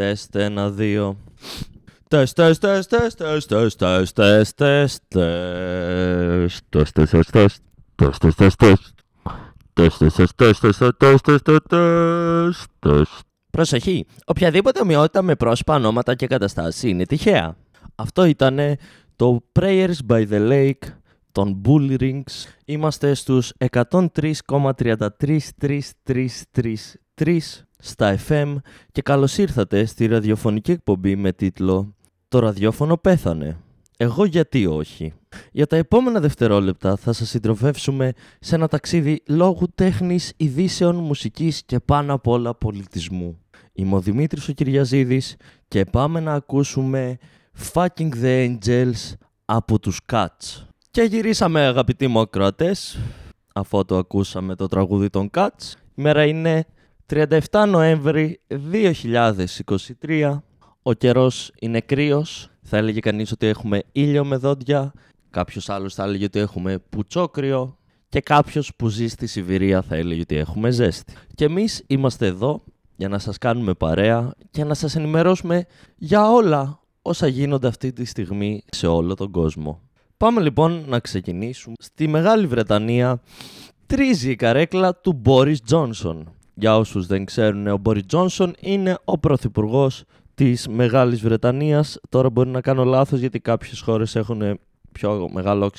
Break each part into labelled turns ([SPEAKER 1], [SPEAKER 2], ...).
[SPEAKER 1] Τεστ, ένα, δύο. Τεστ, τεστ, τεστ, τεστ, τεστ, τεστ, τεστ, τεστ, τεστ, τεστ, τεστ, τεστ, τεστ, τεστ, τεστ, τεστ, τεστ. Τεστ, τεστ, τεστ, τεστ, τεστ, τεστ, τεστ, τεστ, τεστ, τεστ. Προσοχή! Οποιαδήποτε ομοιότητα με πρόσωπα, ονόματα και καταστάσεις είναι τυχαία. Αυτό ήταν το Prayers by the Lake των Bull Rings. Είμαστε στους 103,33333 στα FM και καλώς ήρθατε στη ραδιοφωνική εκπομπή με τίτλο «Το ραδιόφωνο πέθανε». Εγώ γιατί όχι. Για τα επόμενα δευτερόλεπτα θα σας συντροφεύσουμε σε ένα ταξίδι λόγου τέχνης, ειδήσεων, μουσικής και πάνω απ' όλα πολιτισμού. Είμαι ο Δημήτρης ο Κυριαζίδης και πάμε να ακούσουμε Fucking the Angels από τους Cats. Και γυρίσαμε αγαπητοί μου ακροατές, αφού το ακούσαμε το τραγούδι των Cats. Η μέρα είναι 37 Νοέμβρη 2023. Ο καιρός είναι κρύος. Θα έλεγε κανείς ότι έχουμε ήλιο με δόντια. Κάποιος άλλος θα έλεγε ότι έχουμε πουτσόκριο. Και κάποιος που ζει στη Σιβηρία θα έλεγε ότι έχουμε ζέστη. Και εμείς είμαστε εδώ για να σας κάνουμε παρέα και να σας ενημερώσουμε για όλα όσα γίνονται αυτή τη στιγμή σε όλο τον κόσμο. Πάμε λοιπόν να ξεκινήσουμε. Στη Μεγάλη Βρετανία τρίζει η καρέκλα του Μπόρις Τζόνσον. Για όσους δεν ξέρουν, ο Μπόρις Τζόνσον είναι ο πρωθυπουργός της Μεγάλης Βρετανίας. Τώρα μπορεί να κάνω λάθος γιατί κάποιες χώρες έχουν πιο μεγάλο...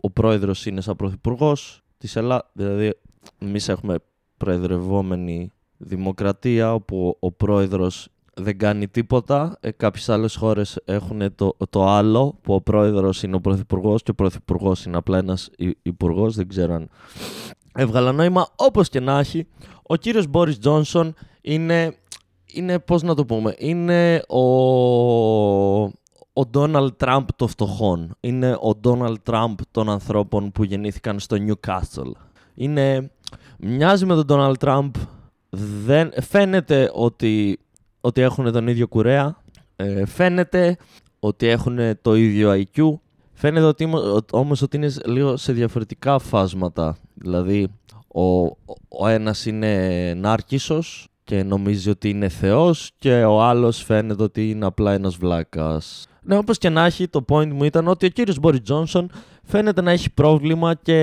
[SPEAKER 1] Ο πρόεδρος είναι σαν πρωθυπουργός της Ελλάδα. Δηλαδή, εμείς έχουμε προεδρευόμενη δημοκρατία όπου ο πρόεδρος δεν κάνει τίποτα. Ε, κάποιες άλλες χώρες έχουν το, το άλλο που ο πρόεδρος είναι ο πρωθυπουργός και ο πρωθυπουργός είναι απλά ένας υπουργός. Δεν ξέρω αν έβγαλα νόημα. Όπως και να έχει, ο κύριος Μπόρις Τζόνσον είναι, είναι πώς να το πούμε, είναι ο, ο Donald Trump των φτωχών. Είναι ο Donald Trump των ανθρώπων που γεννήθηκαν στο Newcastle. Είναι, μοιάζει με τον Donald Trump, δεν, φαίνεται ότι ότι έχουν τον ίδιο κουρέα. Ε, φαίνεται ότι έχουν το ίδιο IQ. Φαίνεται ότι, όμως ότι είναι λίγο σε διαφορετικά φάσματα. Δηλαδή, ο, ο ένας είναι νάρκισσος και νομίζει ότι είναι θεός και ο άλλος φαίνεται ότι είναι απλά ένας βλάκας. Ναι, όπως και να έχει, το point μου ήταν ότι ο κύριος Μπόρις Τζόνσον φαίνεται να έχει πρόβλημα και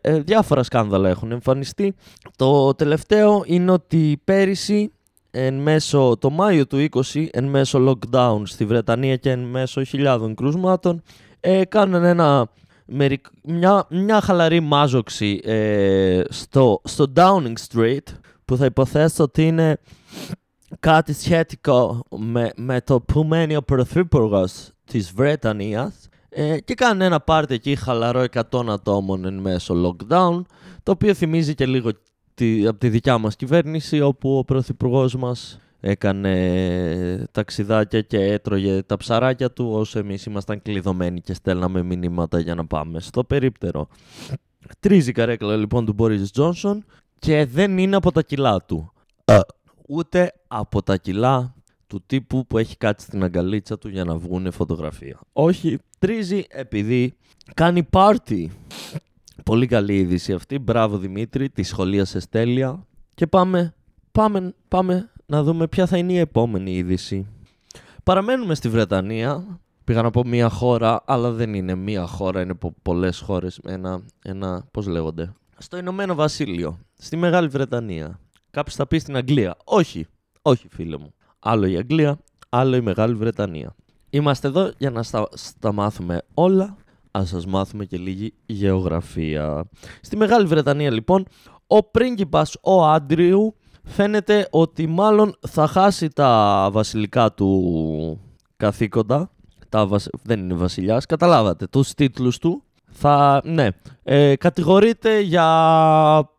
[SPEAKER 1] ε, διάφορα σκάνδαλα έχουν εμφανιστεί. Το τελευταίο είναι ότι πέρυσι εν μέσω το Μάιο του 20, εν μέσω lockdown στη Βρετανία και εν μέσω χιλιάδων κρούσματων, ε, κάνουν ένα, μια, μια χαλαρή μάζοξη ε, στο, στο Downing Street, που θα υποθέσω ότι είναι κάτι σχετικό με, με το που μένει ο πρωθυπουργός της Βρετανίας ε, και κάνουν ένα πάρτι εκεί χαλαρό 100 ατόμων εν μέσω lockdown, το οποίο θυμίζει και λίγο τη, από τη δικιά μας κυβέρνηση όπου ο Πρωθυπουργός μας έκανε ταξιδάκια και έτρωγε τα ψαράκια του όσο εμείς ήμασταν κλειδωμένοι και στέλναμε μηνύματα για να πάμε στο περίπτερο. Τρίζει καρέκλα λοιπόν του Μπόρις Τζόνσον και δεν είναι από τα κιλά του. Ούτε από τα κιλά του τύπου που έχει κάτσει στην αγκαλίτσα του για να βγουν φωτογραφία. Όχι, τρίζει επειδή κάνει πάρτι Πολύ καλή είδηση αυτή. Μπράβο Δημήτρη, τη σχολίασε τέλεια. Και πάμε, πάμε, πάμε να δούμε ποια θα είναι η επόμενη είδηση. Παραμένουμε στη Βρετανία. Πήγα να πω μία χώρα, αλλά δεν είναι μία χώρα, είναι πολλέ πολλές χώρες. Ένα, ένα, πώς λέγονται. Στο Ηνωμένο Βασίλειο, στη Μεγάλη Βρετανία. Κάποιος θα πει στην Αγγλία. Όχι, όχι φίλε μου. Άλλο η Αγγλία, άλλο η Μεγάλη Βρετανία. Είμαστε εδώ για να στα, στα μάθουμε όλα ας σας μάθουμε και λίγη γεωγραφία. Στη Μεγάλη Βρετανία λοιπόν, ο πρίγκιπας ο Άντριου φαίνεται ότι μάλλον θα χάσει τα βασιλικά του καθήκοντα. Τα Δεν είναι βασιλιάς, καταλάβατε, τους τίτλους του. Θα, ναι, ε, κατηγορείται για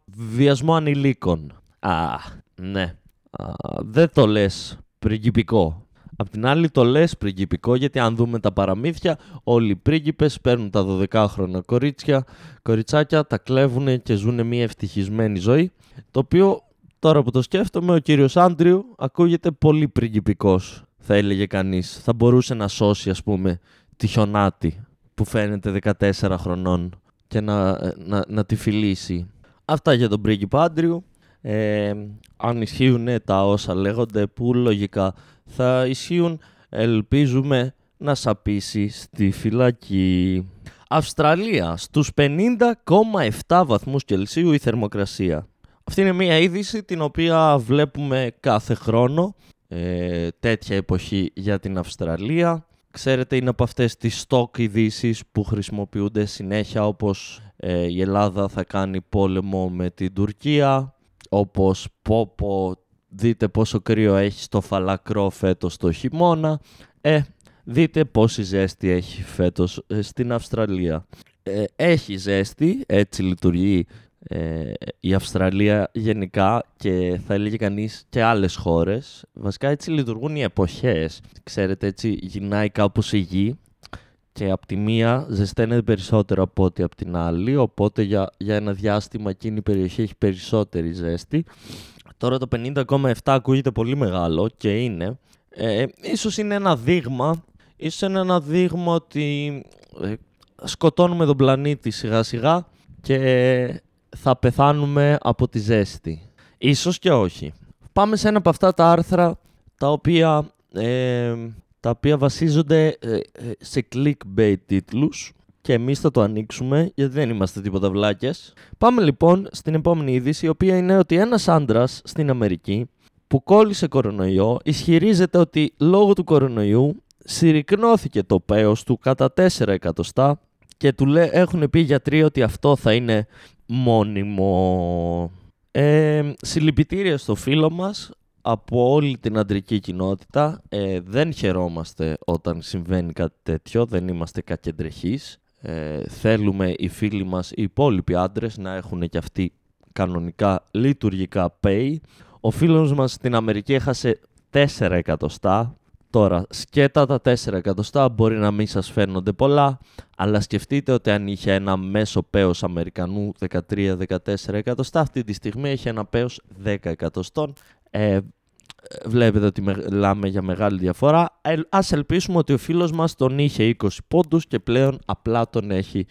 [SPEAKER 1] βιασμό ανηλίκων. Α, ναι. Α, δεν το λες πριγκιπικό. Απ' την άλλη το λες πριγκιπικό γιατί αν δούμε τα παραμύθια όλοι οι πρίγκιπες παίρνουν τα 12χρονα κορίτσια, κοριτσάκια, τα κλέβουν και ζουν μια ευτυχισμένη ζωή το οποίο τώρα που το σκέφτομαι ο κύριος Άντριου ακούγεται πολύ πριγκιπικός θα έλεγε κανείς. Θα μπορούσε να σώσει ας πούμε τη χιονάτη που φαίνεται 14 χρονών και να, να, να τη φιλήσει. Αυτά για τον πρίγκιπα Άντριου. ε, αν ισχύουν τα όσα λέγονται που λογικά θα ισχύουν ελπίζουμε να σαπίσει στη φυλακή. Αυστραλία στους 50,7 βαθμούς Κελσίου η θερμοκρασία. Αυτή είναι μια είδηση την οποία βλέπουμε κάθε χρόνο ε, τέτοια εποχή για την Αυστραλία. Ξέρετε είναι από αυτές τις stock ειδήσεις που χρησιμοποιούνται συνέχεια όπως ε, η Ελλάδα θα κάνει πόλεμο με την Τουρκία όπως πω πω δείτε πόσο κρύο έχει στο φαλακρό φέτος το χειμώνα. Ε, δείτε πόση ζέστη έχει φέτος ε, στην Αυστραλία. Ε, έχει ζέστη, έτσι λειτουργεί ε, η Αυστραλία γενικά και θα έλεγε κανείς και άλλες χώρες. Βασικά έτσι λειτουργούν οι εποχές. Ξέρετε έτσι γυρνάει κάπως η γη και από τη μία ζεσταίνεται περισσότερο από ό,τι από την άλλη, οπότε για, για ένα διάστημα εκείνη η περιοχή έχει περισσότερη ζέστη. Τώρα το 50,7 ακούγεται πολύ μεγάλο και είναι. Ε, ίσως είναι ένα δείγμα, ίσως είναι ένα δείγμα ότι ε, σκοτώνουμε τον πλανήτη σιγά σιγά και θα πεθάνουμε από τη ζέστη. Ίσως και όχι. Πάμε σε ένα από αυτά τα άρθρα τα οποία, ε, τα οποία βασίζονται ε, ε, σε clickbait τίτλους και εμείς θα το ανοίξουμε γιατί δεν είμαστε τίποτα βλάκες. Πάμε λοιπόν στην επόμενη είδηση η οποία είναι ότι ένας άντρας στην Αμερική που κόλλησε κορονοϊό ισχυρίζεται ότι λόγω του κορονοϊού συρρυκνώθηκε το πέος του κατά 4 εκατοστά και του λέ, έχουν πει οι γιατροί ότι αυτό θα είναι μόνιμο. Ε, συλληπιτήρια στο φίλο μας από όλη την αντρική κοινότητα. Ε, δεν χαιρόμαστε όταν συμβαίνει κάτι τέτοιο, δεν είμαστε κακεντρεχείς. Ε, θέλουμε οι φίλοι μας, οι υπόλοιποι άντρες, να έχουν και αυτοί κανονικά λειτουργικά pay. Ο φίλος μας στην Αμερική έχασε 4 εκατοστά Τώρα, σκέτα τα 4 εκατοστά μπορεί να μην σας φαίνονται πολλά, αλλά σκεφτείτε ότι αν είχε ένα μέσο πέος Αμερικανού 13-14 εκατοστά, αυτή τη στιγμή έχει ένα πέος 10 εκατοστών. Ε, βλέπετε ότι μιλάμε για μεγάλη διαφορά. Ε, ας ελπίσουμε ότι ο φίλος μας τον είχε 20 πόντους και πλέον απλά τον έχει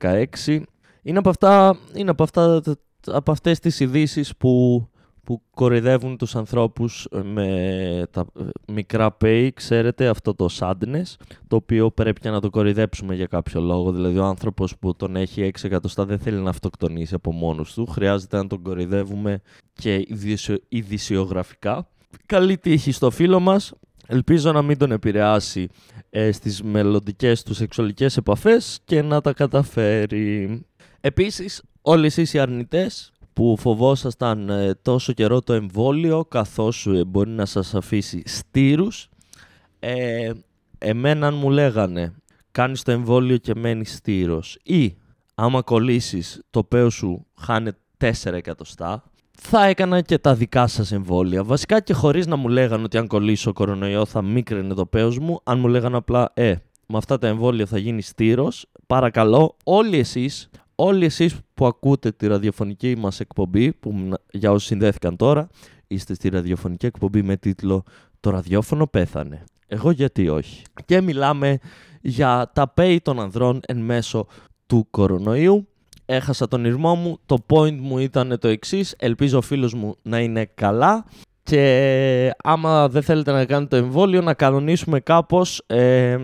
[SPEAKER 1] 16. Είναι από, αυτά, είναι από, αυτά, από αυτές τις ειδήσεις που που κορυδεύουν τους ανθρώπους ε, με τα ε, μικρά pay, ξέρετε, αυτό το sadness, το οποίο πρέπει και να το κορυδέψουμε για κάποιο λόγο. Δηλαδή ο άνθρωπος που τον έχει 6 εκατοστά δεν θέλει να αυτοκτονήσει από μόνος του, χρειάζεται να τον κορυδεύουμε και ειδησιογραφικά. Καλή τύχη στο φίλο μας, Ελπίζω να μην τον επηρεάσει ε, στις μελλοντικές του σεξουαλικές επαφές και να τα καταφέρει. Επίσης, όλοι εσείς οι αρνητές που φοβόσασταν ε, τόσο καιρό το εμβόλιο καθώς ε, μπορεί να σας αφήσει στήρους. Ε, εμένα μου λέγανε κάνεις το εμβόλιο και μένεις στήρος ή άμα κολλήσεις το πέος σου χάνε 4 εκατοστά θα έκανα και τα δικά σας εμβόλια. Βασικά και χωρίς να μου λέγανε ότι αν κολλήσω κορονοϊό θα μίκραινε το πέος μου, αν μου λέγανε απλά ε, με αυτά τα εμβόλια θα γίνει στήρος, παρακαλώ όλοι εσείς, όλοι εσείς που ακούτε τη ραδιοφωνική μας εκπομπή, που για όσοι συνδέθηκαν τώρα, είστε στη ραδιοφωνική εκπομπή με τίτλο «Το ραδιόφωνο πέθανε». Εγώ γιατί όχι. Και μιλάμε για τα pay των ανδρών εν μέσω του κορονοϊού. Έχασα τον ήρμό μου, το point μου ήταν το εξής. ελπίζω ο φίλος μου να είναι καλά και άμα δεν θέλετε να κάνετε το εμβόλιο να κανονίσουμε κάπως ε,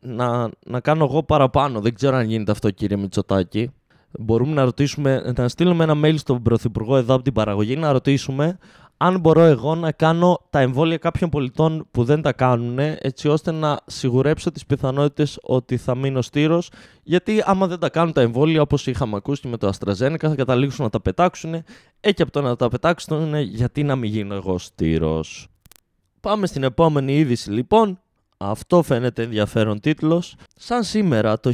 [SPEAKER 1] να, να κάνω εγώ παραπάνω. Δεν ξέρω αν γίνεται αυτό κύριε Μητσοτάκη μπορούμε να ρωτήσουμε, να στείλουμε ένα mail στον Πρωθυπουργό εδώ από την παραγωγή να ρωτήσουμε αν μπορώ εγώ να κάνω τα εμβόλια κάποιων πολιτών που δεν τα κάνουν, έτσι ώστε να σιγουρέψω τις πιθανότητες ότι θα μείνω στήρος, γιατί άμα δεν τα κάνουν τα εμβόλια, όπως είχαμε ακούσει με το AstraZeneca, θα καταλήξουν να τα πετάξουν, έτσι από το να τα πετάξουν, γιατί να μην γίνω εγώ στήρος. Πάμε στην επόμενη είδηση λοιπόν. Αυτό φαίνεται ενδιαφέρον τίτλος. Σαν σήμερα το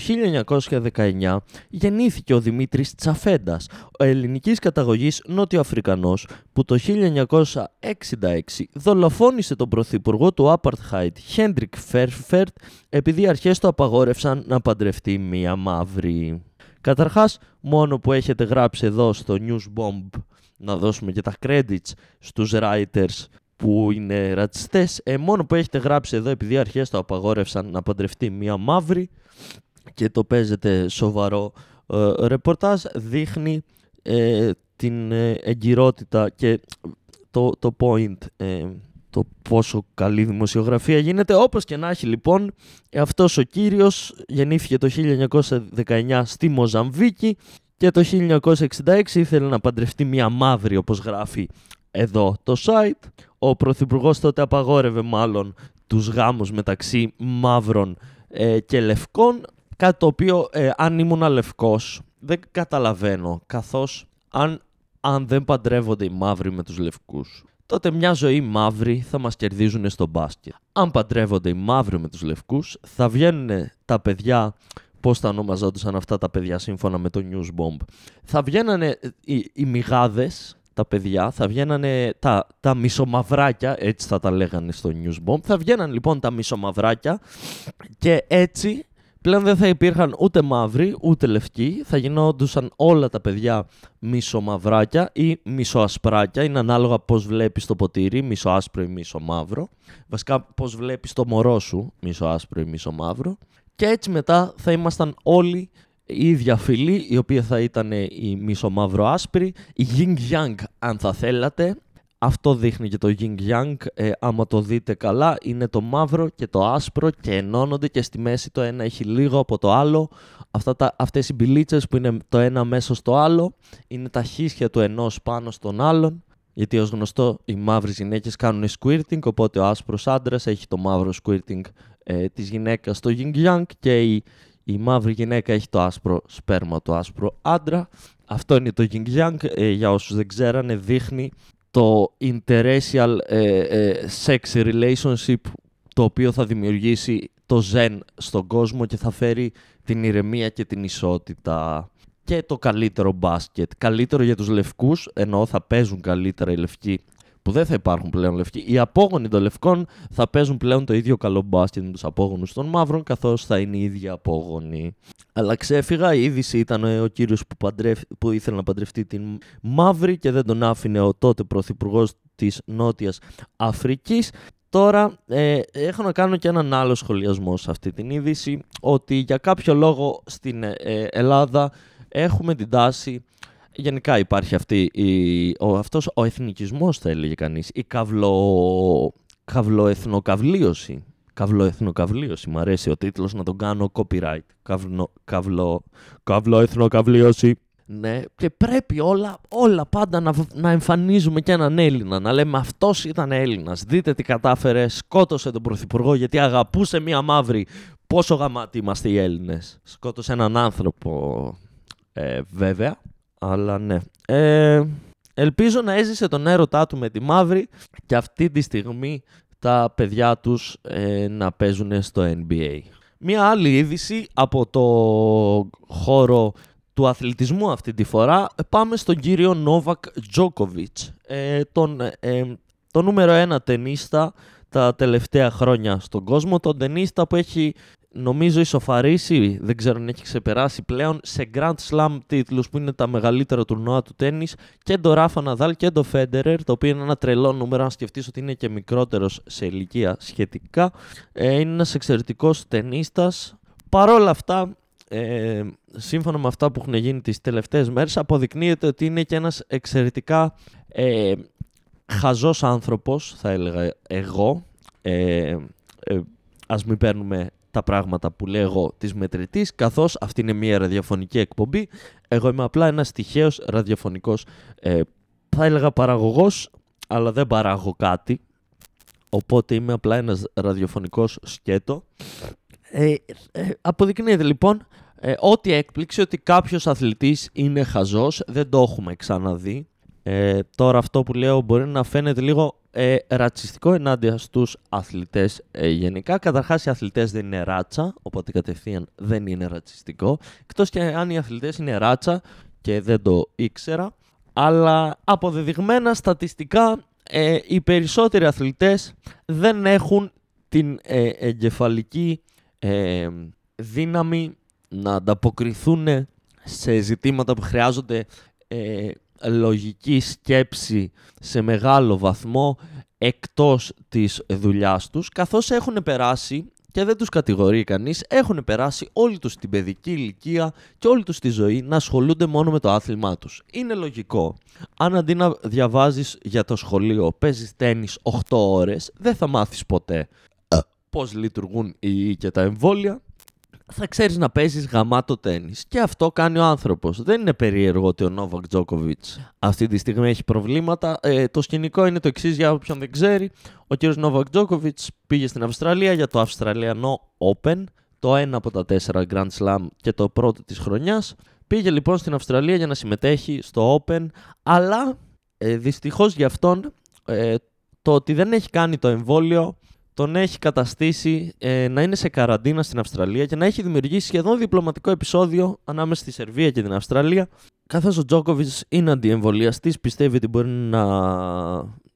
[SPEAKER 1] 1919 γεννήθηκε ο Δημήτρης Τσαφέντας, ο ελληνικής καταγωγής Νότιο Αφρικανός που το 1966 δολοφόνησε τον πρωθυπουργό του Απαρτχάιτ Χέντρικ Φέρφερτ επειδή οι αρχές του απαγόρευσαν να παντρευτεί μία μαύρη. Καταρχάς, μόνο που έχετε γράψει εδώ στο News Bomb να δώσουμε και τα credits στους writers που είναι ρατσιστές. Ε, μόνο που έχετε γράψει εδώ, επειδή οι αρχές το απαγόρευσαν να παντρευτεί μία μαύρη και το παίζετε σοβαρό ε, ρεπορτάζ, δείχνει ε, την ε, εγκυρότητα και το, το point, ε, το πόσο καλή δημοσιογραφία γίνεται. Όπως και να έχει λοιπόν, αυτός ο κύριος γεννήθηκε το 1919 στη Μοζαμβίκη και το 1966 ήθελε να παντρευτεί μια μαύρη όπως γράφει εδώ το site. Ο Πρωθυπουργός τότε απαγόρευε μάλλον τους γάμους μεταξύ μαύρων ε, και λευκών, κάτι το οποίο ε, αν ήμουν λευκός δεν καταλαβαίνω, καθώς αν, αν δεν παντρεύονται οι μαύροι με τους λευκούς, τότε μια ζωή μαύρη θα μας κερδίζουν στο μπάσκετ. Αν παντρεύονται οι μαύροι με τους λευκούς, θα βγαίνουν τα παιδιά πώς θα ονομαζόντουσαν αυτά τα παιδιά σύμφωνα με το News Bomb. Θα βγαίνανε οι, οι μηγάδες, τα παιδιά, θα βγαίνανε τα, τα μισομαυράκια, έτσι θα τα λέγανε στο News Bomb, θα βγαίνανε λοιπόν τα μισομαυράκια και έτσι πλέον δεν θα υπήρχαν ούτε μαύροι ούτε λευκοί, θα γινόντουσαν όλα τα παιδιά μισομαυράκια ή μισοασπράκια, είναι ανάλογα πώς βλέπεις το ποτήρι, μισοάσπρο ή μισομαύρο, βασικά πώς βλέπεις το μωρό σου, μισοάσπρο ή μισομαύρο και έτσι μετά θα ήμασταν όλοι η ίδια φυλή, η οποία θα ήταν η μισομαύρο άσπρη, η Ying Yang αν θα θέλατε. Αυτό δείχνει και το Ying Yang, ε, άμα το δείτε καλά, είναι το μαύρο και το άσπρο και ενώνονται και στη μέση το ένα έχει λίγο από το άλλο. Αυτά τα, αυτές οι μπιλίτσες που είναι το ένα μέσα στο άλλο, είναι τα χίσια του ενός πάνω στον άλλον. Γιατί ως γνωστό οι μαύρες γυναίκες κάνουν squirting, οπότε ο άσπρος άντρας έχει το μαύρο squirting ε, της γυναίκας στο yin yang και η, η μαύρη γυναίκα έχει το άσπρο σπέρμα, το άσπρο άντρα. Αυτό είναι το yin yang, ε, για όσους δεν ξέρανε, δείχνει το interracial ε, ε, sex relationship το οποίο θα δημιουργήσει το zen στον κόσμο και θα φέρει την ηρεμία και την ισότητα και το καλύτερο μπάσκετ. Καλύτερο για τους λευκούς, ενώ θα παίζουν καλύτερα οι λευκοί που δεν θα υπάρχουν πλέον λευκοί. Οι απόγονοι των λευκών θα παίζουν πλέον το ίδιο καλό μπάσκετ με τους απόγονους των μαύρων, καθώς θα είναι οι ίδιοι απόγονοι. Αλλά ξέφυγα, η είδηση ήταν ο κύριος που, που ήθελε να παντρευτεί την μαύρη και δεν τον άφηνε ο τότε πρωθυπουργός της Νότιας Αφρικής. Τώρα ε, έχω να κάνω και έναν άλλο σχολιασμό σε αυτή την είδηση, ότι για κάποιο λόγο στην ε, Ελλάδα έχουμε την τάση γενικά υπάρχει αυτή η, ο, αυτός ο εθνικισμός θα έλεγε κανείς, η καυλο, καυλοεθνοκαυλίωση. Καυλοεθνοκαυλίωση, μου αρέσει ο τίτλος να τον κάνω copyright. Καυλο, καυλο, καυλοεθνοκαυλίωση. Ναι, και πρέπει όλα, όλα πάντα να, να εμφανίζουμε και έναν Έλληνα. Να λέμε αυτός ήταν Έλληνας. Δείτε τι κατάφερε, σκότωσε τον Πρωθυπουργό γιατί αγαπούσε μία μαύρη. Πόσο γαμάτι είμαστε οι Έλληνες. Σκότωσε έναν άνθρωπο, ε, βέβαια. Αλλά ναι. Ε, ελπίζω να έζησε τον έρωτά του με τη μαύρη και αυτή τη στιγμή τα παιδιά τους ε, να παίζουν στο NBA. Μία άλλη είδηση από το χώρο του αθλητισμού αυτή τη φορά πάμε στον κύριο Νόβακ Τζόκοβιτς, ε, τον, ε, το νούμερο ένα τενίστα τα τελευταία χρόνια στον κόσμο, τον τενίστα που έχει νομίζω ισοφαρίσει, δεν ξέρω αν έχει ξεπεράσει πλέον, σε Grand Slam τίτλους που είναι τα μεγαλύτερα τουρνουά του τέννις και το Ράφα Ναδάλ και το Φέντερερ, το οποίο είναι ένα τρελό νούμερο αν σκεφτείς ότι είναι και μικρότερος σε ηλικία σχετικά. Ε, είναι ένας εξαιρετικός ταινίστας. Παρόλα αυτά, ε, σύμφωνα με αυτά που έχουν γίνει τις τελευταίες μέρες, αποδεικνύεται ότι είναι και ένας εξαιρετικά ε, χαζός άνθρωπος, θα έλεγα εγώ, ε, ε, ας μην παίρνουμε τα πράγματα που λέω εγώ της μετρητής, καθώς αυτή είναι μια ραδιοφωνική εκπομπή. Εγώ είμαι απλά ένας τυχαίος ραδιοφωνικός, ε, θα έλεγα παραγωγός, αλλά δεν παράγω κάτι. Οπότε είμαι απλά ένας ραδιοφωνικός σκέτο. Ε, ε, αποδεικνύεται λοιπόν ε, ότι έκπληξη ότι κάποιος αθλητής είναι χαζός, δεν το έχουμε ξαναδεί. Ε, τώρα αυτό που λέω μπορεί να φαίνεται λίγο ε, ρατσιστικό ενάντια στους αθλητές ε, γενικά. Καταρχάς οι αθλητές δεν είναι ράτσα, οπότε κατευθείαν δεν είναι ρατσιστικό. Εκτός και αν οι αθλητές είναι ράτσα και δεν το ήξερα. Αλλά αποδεδειγμένα στατιστικά ε, οι περισσότεροι αθλητές δεν έχουν την ε, εγκεφαλική ε, δύναμη να ανταποκριθούν σε ζητήματα που χρειάζονται λογική σκέψη σε μεγάλο βαθμό εκτός της δουλειάς τους, καθώς έχουν περάσει και δεν τους κατηγορεί κανείς, έχουν περάσει όλη τους την παιδική ηλικία και όλη τους τη ζωή να ασχολούνται μόνο με το άθλημά τους. Είναι λογικό. Αν αντί να διαβάζεις για το σχολείο παίζεις τέννις 8 ώρες, δεν θα μάθεις ποτέ πώς λειτουργούν οι και τα εμβόλια θα ξέρεις να παίζεις γαμάτο τέννις. Και αυτό κάνει ο άνθρωπος. Δεν είναι περίεργο ότι ο Νόβακ Τζόκοβιτς αυτή τη στιγμή έχει προβλήματα. Ε, το σκηνικό είναι το εξής για όποιον δεν ξέρει. Ο κύριος Νόβακ Τζόκοβιτς πήγε στην Αυστραλία για το Αυστραλιανό Open, το ένα από τα τέσσερα Grand Slam και το πρώτο της χρονιάς. Πήγε λοιπόν στην Αυστραλία για να συμμετέχει στο Open, αλλά ε, δυστυχώς για αυτόν ε, το ότι δεν έχει κάνει το εμβόλιο τον έχει καταστήσει ε, να είναι σε καραντίνα στην Αυστραλία και να έχει δημιουργήσει σχεδόν διπλωματικό επεισόδιο ανάμεσα στη Σερβία και την Αυστραλία. Καθώς ο Τζόκοβιτ είναι αντιεμβολιαστής, πιστεύει ότι μπορεί να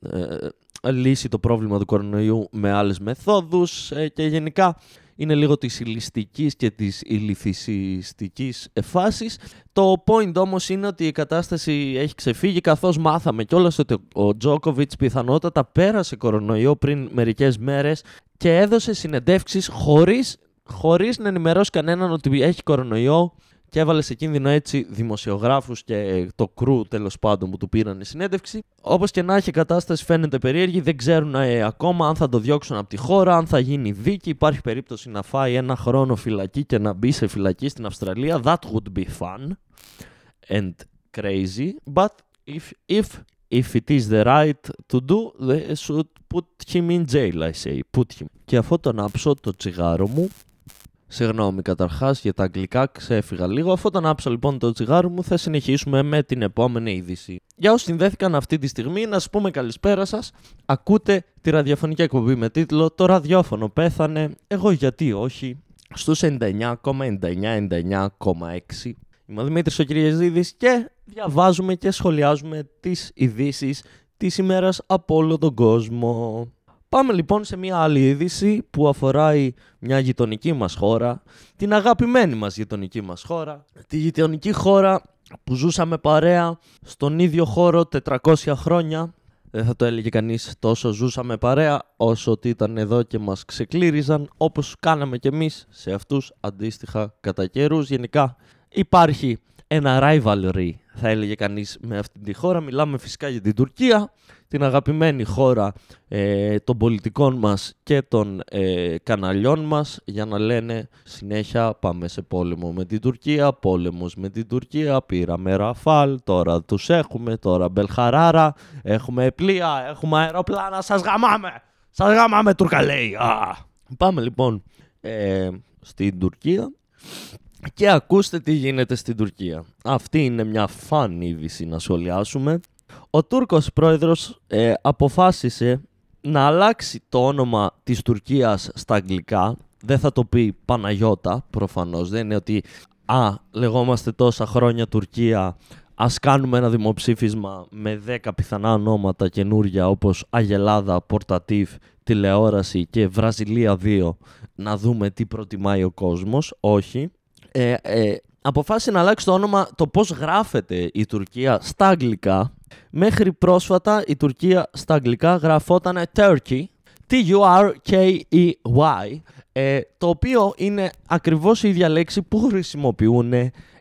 [SPEAKER 1] ε, λύσει το πρόβλημα του κορονοϊού με άλλες μεθόδους ε, και γενικά είναι λίγο της ηλιστικής και της ηλιθισιστικής φάσης. Το point όμως είναι ότι η κατάσταση έχει ξεφύγει καθώς μάθαμε κιόλας ότι ο Τζόκοβιτς πιθανότατα πέρασε κορονοϊό πριν μερικές μέρες και έδωσε συνεντεύξεις χωρίς, χωρίς να ενημερώσει κανέναν ότι έχει κορονοϊό και έβαλε σε κίνδυνο έτσι δημοσιογράφους και το κρού τέλος πάντων που του πήραν συνέντευξη. Όπως και να έχει η κατάσταση φαίνεται περίεργη, δεν ξέρουν ε, ακόμα αν θα το διώξουν από τη χώρα, αν θα γίνει δίκη. Υπάρχει περίπτωση να φάει ένα χρόνο φυλακή και να μπει σε φυλακή στην Αυστραλία. That would be fun and crazy, but if, if, if it is the right to do, they should put him in jail, I say. Put him. Και αφού τον άψω το τσιγάρο μου, Συγγνώμη καταρχάς για τα αγγλικά, ξέφυγα λίγο. Αφού τον άψα λοιπόν το τσιγάρο μου, θα συνεχίσουμε με την επόμενη είδηση. Για όσοι συνδέθηκαν αυτή τη στιγμή, να σας πούμε καλησπέρα σας. Ακούτε τη ραδιοφωνική εκπομπή με τίτλο Το ραδιόφωνο πέθανε. Εγώ γιατί όχι. Στους 99,99,6. Είμαι ο Δημήτρης ο Κυριαζίδης και διαβάζουμε και σχολιάζουμε τις ειδήσεις της ημέρας από όλο τον κόσμο. Πάμε λοιπόν σε μια άλλη είδηση που αφορά μια γειτονική μας χώρα, την αγαπημένη μας γειτονική μας χώρα, τη γειτονική χώρα που ζούσαμε παρέα στον ίδιο χώρο 400 χρόνια. Δεν θα το έλεγε κανείς τόσο ζούσαμε παρέα όσο ότι ήταν εδώ και μας ξεκλήριζαν όπως κάναμε κι εμείς σε αυτούς αντίστοιχα κατά καιρούς. Γενικά υπάρχει ένα rivalry θα έλεγε κανείς με αυτή τη χώρα. Μιλάμε φυσικά για την Τουρκία την αγαπημένη χώρα ε, των πολιτικών μας και των ε, καναλιών μας. Για να λένε συνέχεια πάμε σε πόλεμο με την Τουρκία, πόλεμος με την Τουρκία, πήραμε Ραφάλ, τώρα τους έχουμε, τώρα Μπελχαράρα, έχουμε πλοία, έχουμε αεροπλάνα, σας γαμάμε, σας γαμάμε Τουρκαλέοι. Πάμε λοιπόν ε, στην Τουρκία και ακούστε τι γίνεται στην Τουρκία. Αυτή είναι μια φαν είδηση να σχολιάσουμε. Ο Τούρκος πρόεδρος ε, αποφάσισε να αλλάξει το όνομα της Τουρκίας στα αγγλικά. Δεν θα το πει Παναγιώτα προφανώς. Δεν είναι ότι «Α, λεγόμαστε τόσα χρόνια Τουρκία, ας κάνουμε ένα δημοψήφισμα με 10 πιθανά ονόματα καινούρια όπως Αγελάδα, Πορτατίφ, Τηλεόραση και Βραζιλία 2 να δούμε τι προτιμάει ο κόσμος». Όχι. Ε, ε, αποφάσισε να αλλάξει το όνομα, το πώς γράφεται η Τουρκία στα αγγλικά Μέχρι πρόσφατα η Τουρκία στα αγγλικά γραφόταν Turkey, T-U-R-K-E-Y, ε, το οποίο είναι ακριβώς η ίδια λέξη που χρησιμοποιούν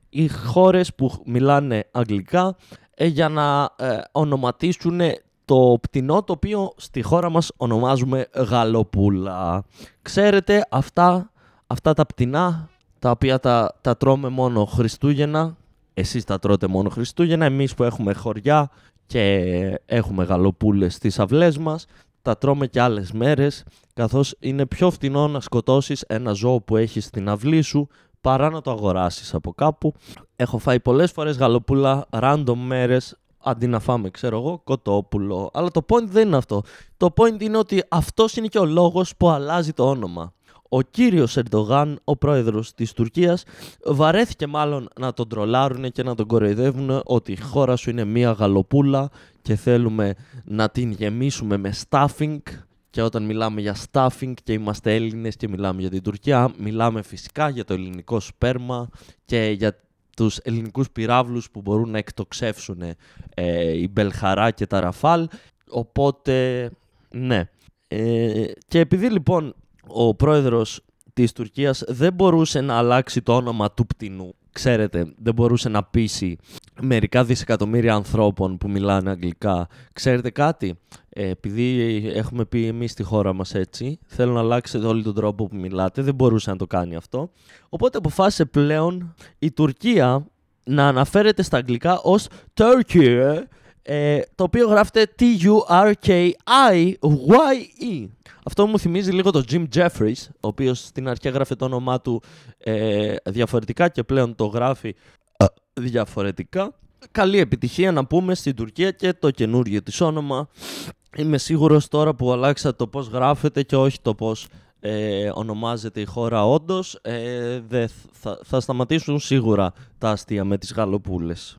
[SPEAKER 1] οι χώρες που μιλάνε αγγλικά ε, για να ε, ονοματίσουν το πτηνό το οποίο στη χώρα μας ονομάζουμε γαλοπούλα. Ξέρετε αυτά, αυτά τα πτηνά τα οποία τα, τα τρώμε μόνο Χριστούγεννα, εσείς τα τρώτε μόνο Χριστούγεννα, εμείς που έχουμε χωριά και έχουμε γαλοπούλες στις αυλές μας, τα τρώμε και άλλες μέρες, καθώς είναι πιο φτηνό να σκοτώσεις ένα ζώο που έχεις στην αυλή σου παρά να το αγοράσεις από κάπου. Έχω φάει πολλές φορές γαλοπούλα random μέρες, αντί να φάμε, ξέρω εγώ, κοτόπουλο. Αλλά το point δεν είναι αυτό. Το point είναι ότι αυτός είναι και ο λόγος που αλλάζει το όνομα ο κύριος Ερντογάν, ο πρόεδρος της Τουρκίας, βαρέθηκε μάλλον να τον τρολάρουν και να τον κοροϊδεύουν ότι η χώρα σου είναι μία γαλοπούλα και θέλουμε να την γεμίσουμε με stuffing και όταν μιλάμε για stuffing και είμαστε Έλληνες και μιλάμε για την Τουρκία, μιλάμε φυσικά για το ελληνικό σπέρμα και για τους ελληνικούς πυράβλους που μπορούν να εκτοξεύσουν ε, η Μπελχαρά και τα Ραφάλ. Οπότε, ναι. Ε, και επειδή λοιπόν ο πρόεδρος της Τουρκίας δεν μπορούσε να αλλάξει το όνομα του πτηνού. Ξέρετε, δεν μπορούσε να πείσει μερικά δισεκατομμύρια ανθρώπων που μιλάνε αγγλικά. Ξέρετε κάτι, ε, επειδή έχουμε πει εμείς στη χώρα μας έτσι, θέλω να αλλάξετε όλο τον τρόπο που μιλάτε, δεν μπορούσε να το κάνει αυτό. Οπότε αποφάσισε πλέον η Τουρκία να αναφέρεται στα αγγλικά ως Turkey, ε, το οποίο γράφεται T-U-R-K-I-Y-E. Αυτό μου θυμίζει λίγο το Jim Jeffries, ο οποίος στην αρχή έγραφε το όνομά του ε, διαφορετικά και πλέον το γράφει ε, διαφορετικά. Καλή επιτυχία να πούμε στην Τουρκία και το καινούργιο της όνομα. Είμαι σίγουρος τώρα που αλλάξατε το πώς γράφεται και όχι το πώς ε, ονομάζεται η χώρα όντως. Ε, θα, θα σταματήσουν σίγουρα τα αστεία με τις γαλοπούλες.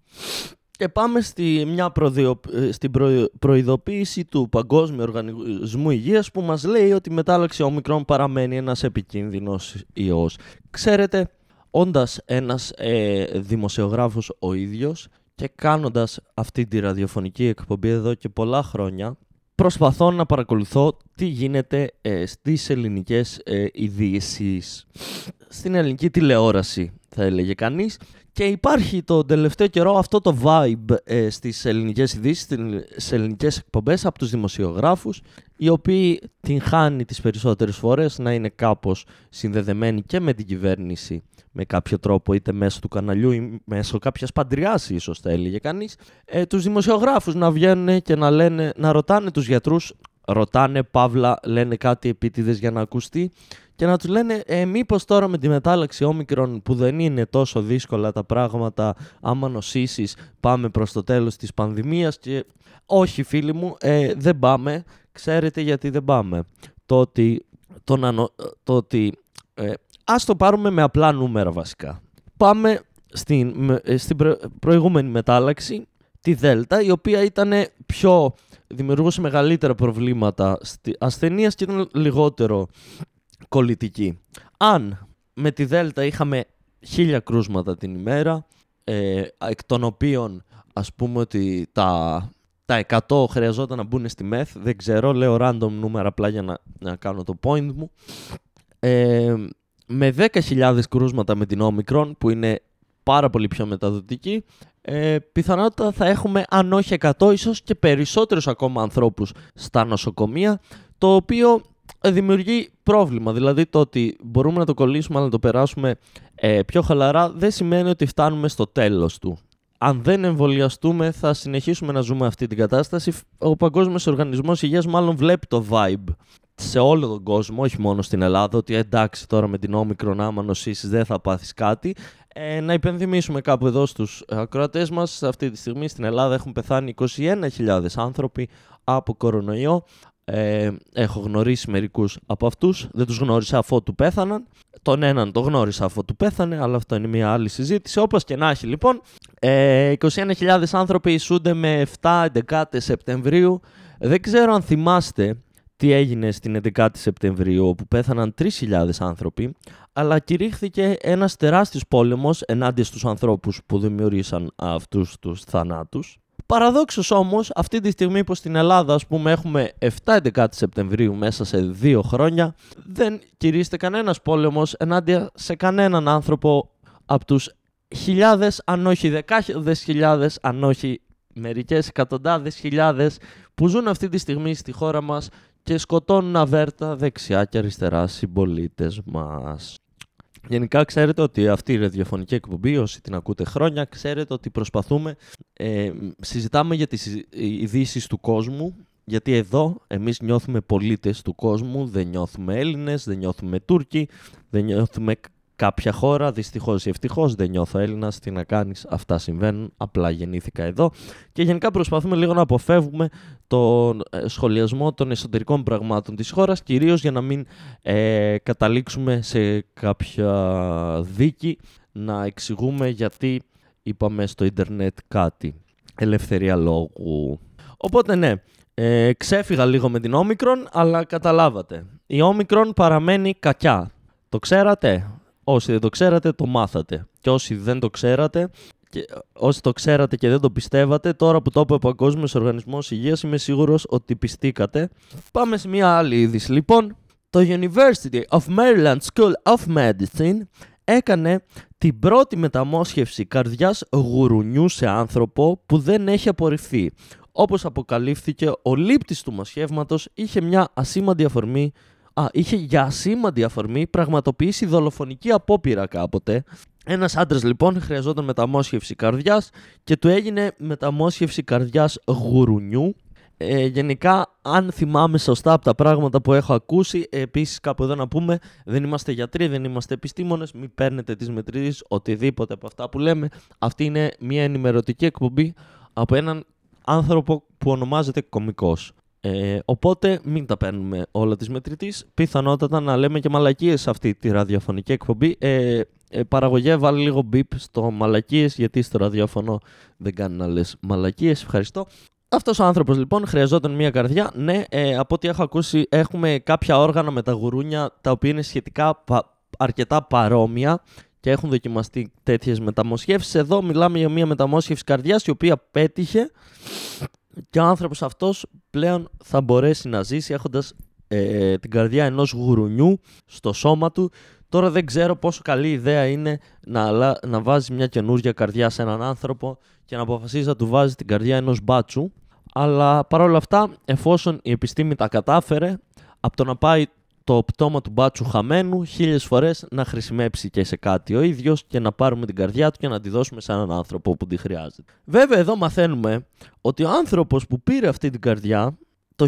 [SPEAKER 1] Και πάμε στη, μια προδιο, στην προειδοποίηση του Παγκόσμιου Οργανισμού Υγείας που μας λέει ότι η μετάλλαξη ομικρών παραμένει ένας επικίνδυνος ιός. Ξέρετε, όντας ένας ε, δημοσιογράφος ο ίδιος και κάνοντας αυτή τη ραδιοφωνική εκπομπή εδώ και πολλά χρόνια, προσπαθώ να παρακολουθώ τι γίνεται ε, στις ελληνικές ε, ειδήσεις. Στην ελληνική τηλεόραση θα έλεγε κανείς και υπάρχει το τελευταίο καιρό αυτό το vibe ε, στις ελληνικές ειδήσεις, στις ελληνικές εκπομπές από τους δημοσιογράφους οι οποίοι την χάνει τις περισσότερες φορές να είναι κάπως συνδεδεμένοι και με την κυβέρνηση με κάποιο τρόπο είτε μέσω του καναλιού ή μέσω κάποιας παντριάς ίσως θα έλεγε κανείς ε, τους δημοσιογράφους να βγαίνουν και να, λένε, να ρωτάνε τους γιατρούς ρωτάνε, παύλα, λένε κάτι επίτηδες για να ακουστεί και να τους λένε ε, μήπως τώρα με τη μετάλλαξη όμικρον που δεν είναι τόσο δύσκολα τα πράγματα άμα νοσήσεις πάμε προς το τέλος της πανδημίας και όχι φίλοι μου ε, δεν πάμε. Ξέρετε γιατί δεν πάμε. Το ότι, το, το ότι ε, ας το πάρουμε με απλά νούμερα βασικά. Πάμε στην, ε, στην προηγούμενη μετάλλαξη τη Δέλτα η οποία ήταν πιο δημιουργούσε μεγαλύτερα προβλήματα ασθενείας και ήταν λιγότερο κολλητική. Αν με τη Δέλτα είχαμε χίλια κρούσματα την ημέρα, ε, εκ των οποίων ας πούμε ότι τα, τα 100 χρειαζόταν να μπουν στη μεθ, δεν ξέρω, λέω random νούμερα απλά για να, να κάνω το point μου. Ε, με 10.000 κρούσματα με την Omicron που είναι πάρα πολύ πιο μεταδοτική, ε, πιθανότατα θα έχουμε αν όχι 100 ίσως και περισσότερους ακόμα ανθρώπους στα νοσοκομεία, το οποίο δημιουργεί πρόβλημα. Δηλαδή το ότι μπορούμε να το κολλήσουμε αλλά να το περάσουμε ε, πιο χαλαρά δεν σημαίνει ότι φτάνουμε στο τέλος του. Αν δεν εμβολιαστούμε θα συνεχίσουμε να ζούμε αυτή την κατάσταση. Ο Παγκόσμιος Οργανισμός Υγείας μάλλον βλέπει το vibe σε όλο τον κόσμο, όχι μόνο στην Ελλάδα, ότι εντάξει τώρα με την όμικρον άμα νοσήσεις δεν θα πάθεις κάτι. Ε, να υπενθυμίσουμε κάπου εδώ στους ακροατές μας, αυτή τη στιγμή στην Ελλάδα έχουν πεθάνει 21.000 άνθρωποι από κορονοϊό. Ε, έχω γνωρίσει μερικούς από αυτούς, δεν τους γνώρισα αφότου πέθαναν. Τον έναν το γνώρισα αφότου πέθανε, αλλά αυτό είναι μια άλλη συζήτηση. Όπως και να έχει λοιπόν, ε, 21.000 άνθρωποι ισούνται με 7-11 Σεπτεμβρίου. Δεν ξέρω αν θυμάστε τι έγινε στην 11η Σεπτεμβρίου, όπου πέθαναν 3.000 άνθρωποι, αλλά κηρύχθηκε ένας τεράστιος πόλεμος ενάντια στους ανθρώπους που δημιουργήσαν αυτούς τους θανάτους. Παραδόξως όμως, αυτή τη στιγμή που στην Ελλάδα ας πούμε έχουμε 7-11 Σεπτεμβρίου μέσα σε δύο χρόνια, δεν κηρύσσεται κανένας πόλεμος ενάντια σε κανέναν άνθρωπο από τους χιλιάδες, αν όχι δεκάδες χιλιάδες, αν όχι μερικές εκατοντάδες χιλιάδες που ζουν αυτή τη στιγμή στη χώρα μας και σκοτώνουν αβέρτα δεξιά και αριστερά συμπολίτες μας. Γενικά ξέρετε ότι αυτή η ραδιοφωνική εκπομπή, όσοι την ακούτε χρόνια, ξέρετε ότι προσπαθούμε, ε, συζητάμε για τις ειδήσεις του κόσμου, γιατί εδώ εμείς νιώθουμε πολίτες του κόσμου, δεν νιώθουμε Έλληνες, δεν νιώθουμε Τούρκοι, δεν νιώθουμε κάποια χώρα, δυστυχώς ή ευτυχώς δεν νιώθω Έλληνας. Τι να κάνεις, αυτά συμβαίνουν. Απλά γεννήθηκα εδώ. Και γενικά προσπαθούμε λίγο να αποφεύγουμε τον ε, σχολιασμό των εσωτερικών πραγμάτων της χώρας, κυρίως για να μην ε, καταλήξουμε σε κάποια δίκη να εξηγούμε γιατί είπαμε στο ίντερνετ κάτι. Ελευθερία λόγου. Οπότε ναι, ε, ξέφυγα λίγο με την όμικρον, αλλά καταλάβατε. Η όμικρον παραμένει κακιά. Το ξέρατε; Όσοι δεν το ξέρατε, το μάθατε. Και όσοι δεν το ξέρατε, και όσοι το ξέρατε και δεν το πιστεύατε, τώρα που το είπε ο Παγκόσμιος Οργανισμός Υγείας, είμαι σίγουρος ότι πιστήκατε. Πάμε σε μια άλλη είδηση λοιπόν. το University of Maryland School of Medicine έκανε την πρώτη μεταμόσχευση καρδιάς γουρουνιού σε άνθρωπο που δεν έχει απορριφθεί. Όπως αποκαλύφθηκε, ο λήπτης του μοσχεύματος είχε μια ασήμαντη αφορμή Α, είχε για ασήμαντη αφορμή πραγματοποιήσει δολοφονική απόπειρα κάποτε. Ένας άντρας λοιπόν χρειαζόταν μεταμόσχευση καρδιάς και του έγινε μεταμόσχευση καρδιάς γουρουνιού. Ε, γενικά, αν θυμάμαι σωστά από τα πράγματα που έχω ακούσει, επίσης κάπου εδώ να πούμε, δεν είμαστε γιατροί, δεν είμαστε επιστήμονες, μην παίρνετε τις μετρήσεις, οτιδήποτε από αυτά που λέμε. Αυτή είναι μια ενημερωτική εκπομπή από έναν άνθρωπο που ονομάζεται κομικός. Ε, οπότε μην τα παίρνουμε όλα τη μετρητής. Πιθανότατα να λέμε και μαλακίες σε αυτή τη ραδιοφωνική εκπομπή. Ε, ε, παραγωγέ, βάλει λίγο μπίπ στο μαλακίες, γιατί στο ραδιόφωνο δεν κάνει να λες μαλακίες. Ευχαριστώ. Αυτός ο άνθρωπος λοιπόν χρειαζόταν μια καρδιά. Ναι, ε, από ό,τι έχω ακούσει, έχουμε κάποια όργανα με τα γουρούνια τα οποία είναι σχετικά αρκετά παρόμοια και έχουν δοκιμαστεί τέτοιες μεταμοσχεύσεις. Εδώ μιλάμε για μια μεταμόσχευση καρδιάς η οποία πέτυχε και ο άνθρωπος αυτός πλέον θα μπορέσει να ζήσει έχοντας ε, την καρδιά ενός γουρουνιού στο σώμα του. Τώρα δεν ξέρω πόσο καλή ιδέα είναι να, να βάζει μια καινούργια καρδιά σε έναν άνθρωπο και να αποφασίζει να του βάζει την καρδιά ενός μπάτσου. Αλλά παρόλα αυτά, εφόσον η επιστήμη τα κατάφερε, από το να πάει το πτώμα του μπάτσου χαμένου χίλιες φορές να χρησιμεύσει και σε κάτι ο ίδιος και να πάρουμε την καρδιά του και να τη δώσουμε σε έναν άνθρωπο που τη χρειάζεται. Βέβαια, εδώ μαθαίνουμε ότι ο άνθρωπος που πήρε αυτή την καρδιά το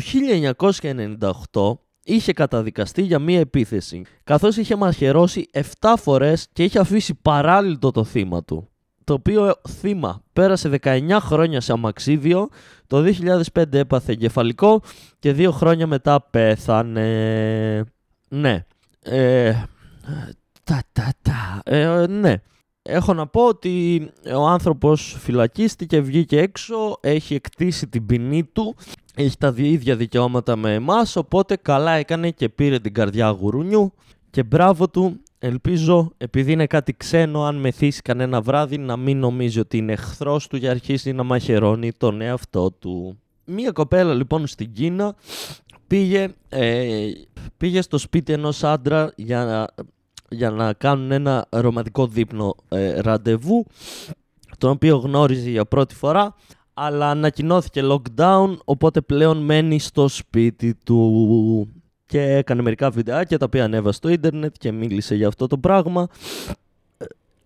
[SPEAKER 1] 1998 είχε καταδικαστεί για μία επίθεση, καθώς είχε μαχαιρώσει 7 φορές και είχε αφήσει παράλληλο το θύμα του το οποίο θύμα πέρασε 19 χρόνια σε αμαξίδιο, το 2005 έπαθε εγκεφαλικό και δύο χρόνια μετά πέθανε. Ναι. Ε, τα, τα, τα. Ε, ναι. Έχω να πω ότι ο άνθρωπος φυλακίστηκε, βγήκε έξω, έχει εκτίσει την ποινή του, έχει τα ίδια δικαιώματα με εμάς, οπότε καλά έκανε και πήρε την καρδιά γουρουνιού και μπράβο του Ελπίζω, επειδή είναι κάτι ξένο, αν μεθύσει κανένα βράδυ, να μην νομίζει ότι είναι εχθρός του για αρχίσει να μαχαιρώνει τον εαυτό του. Μία κοπέλα λοιπόν στην Κίνα πήγε, ε, πήγε στο σπίτι ενός άντρα για να, για να κάνουν ένα ρομαντικό δείπνο ε, ραντεβού, τον οποίο γνώριζε για πρώτη φορά, αλλά ανακοινώθηκε lockdown, οπότε πλέον μένει στο σπίτι του και έκανε μερικά βιντεάκια τα οποία ανέβασε στο ίντερνετ και μίλησε για αυτό το πράγμα.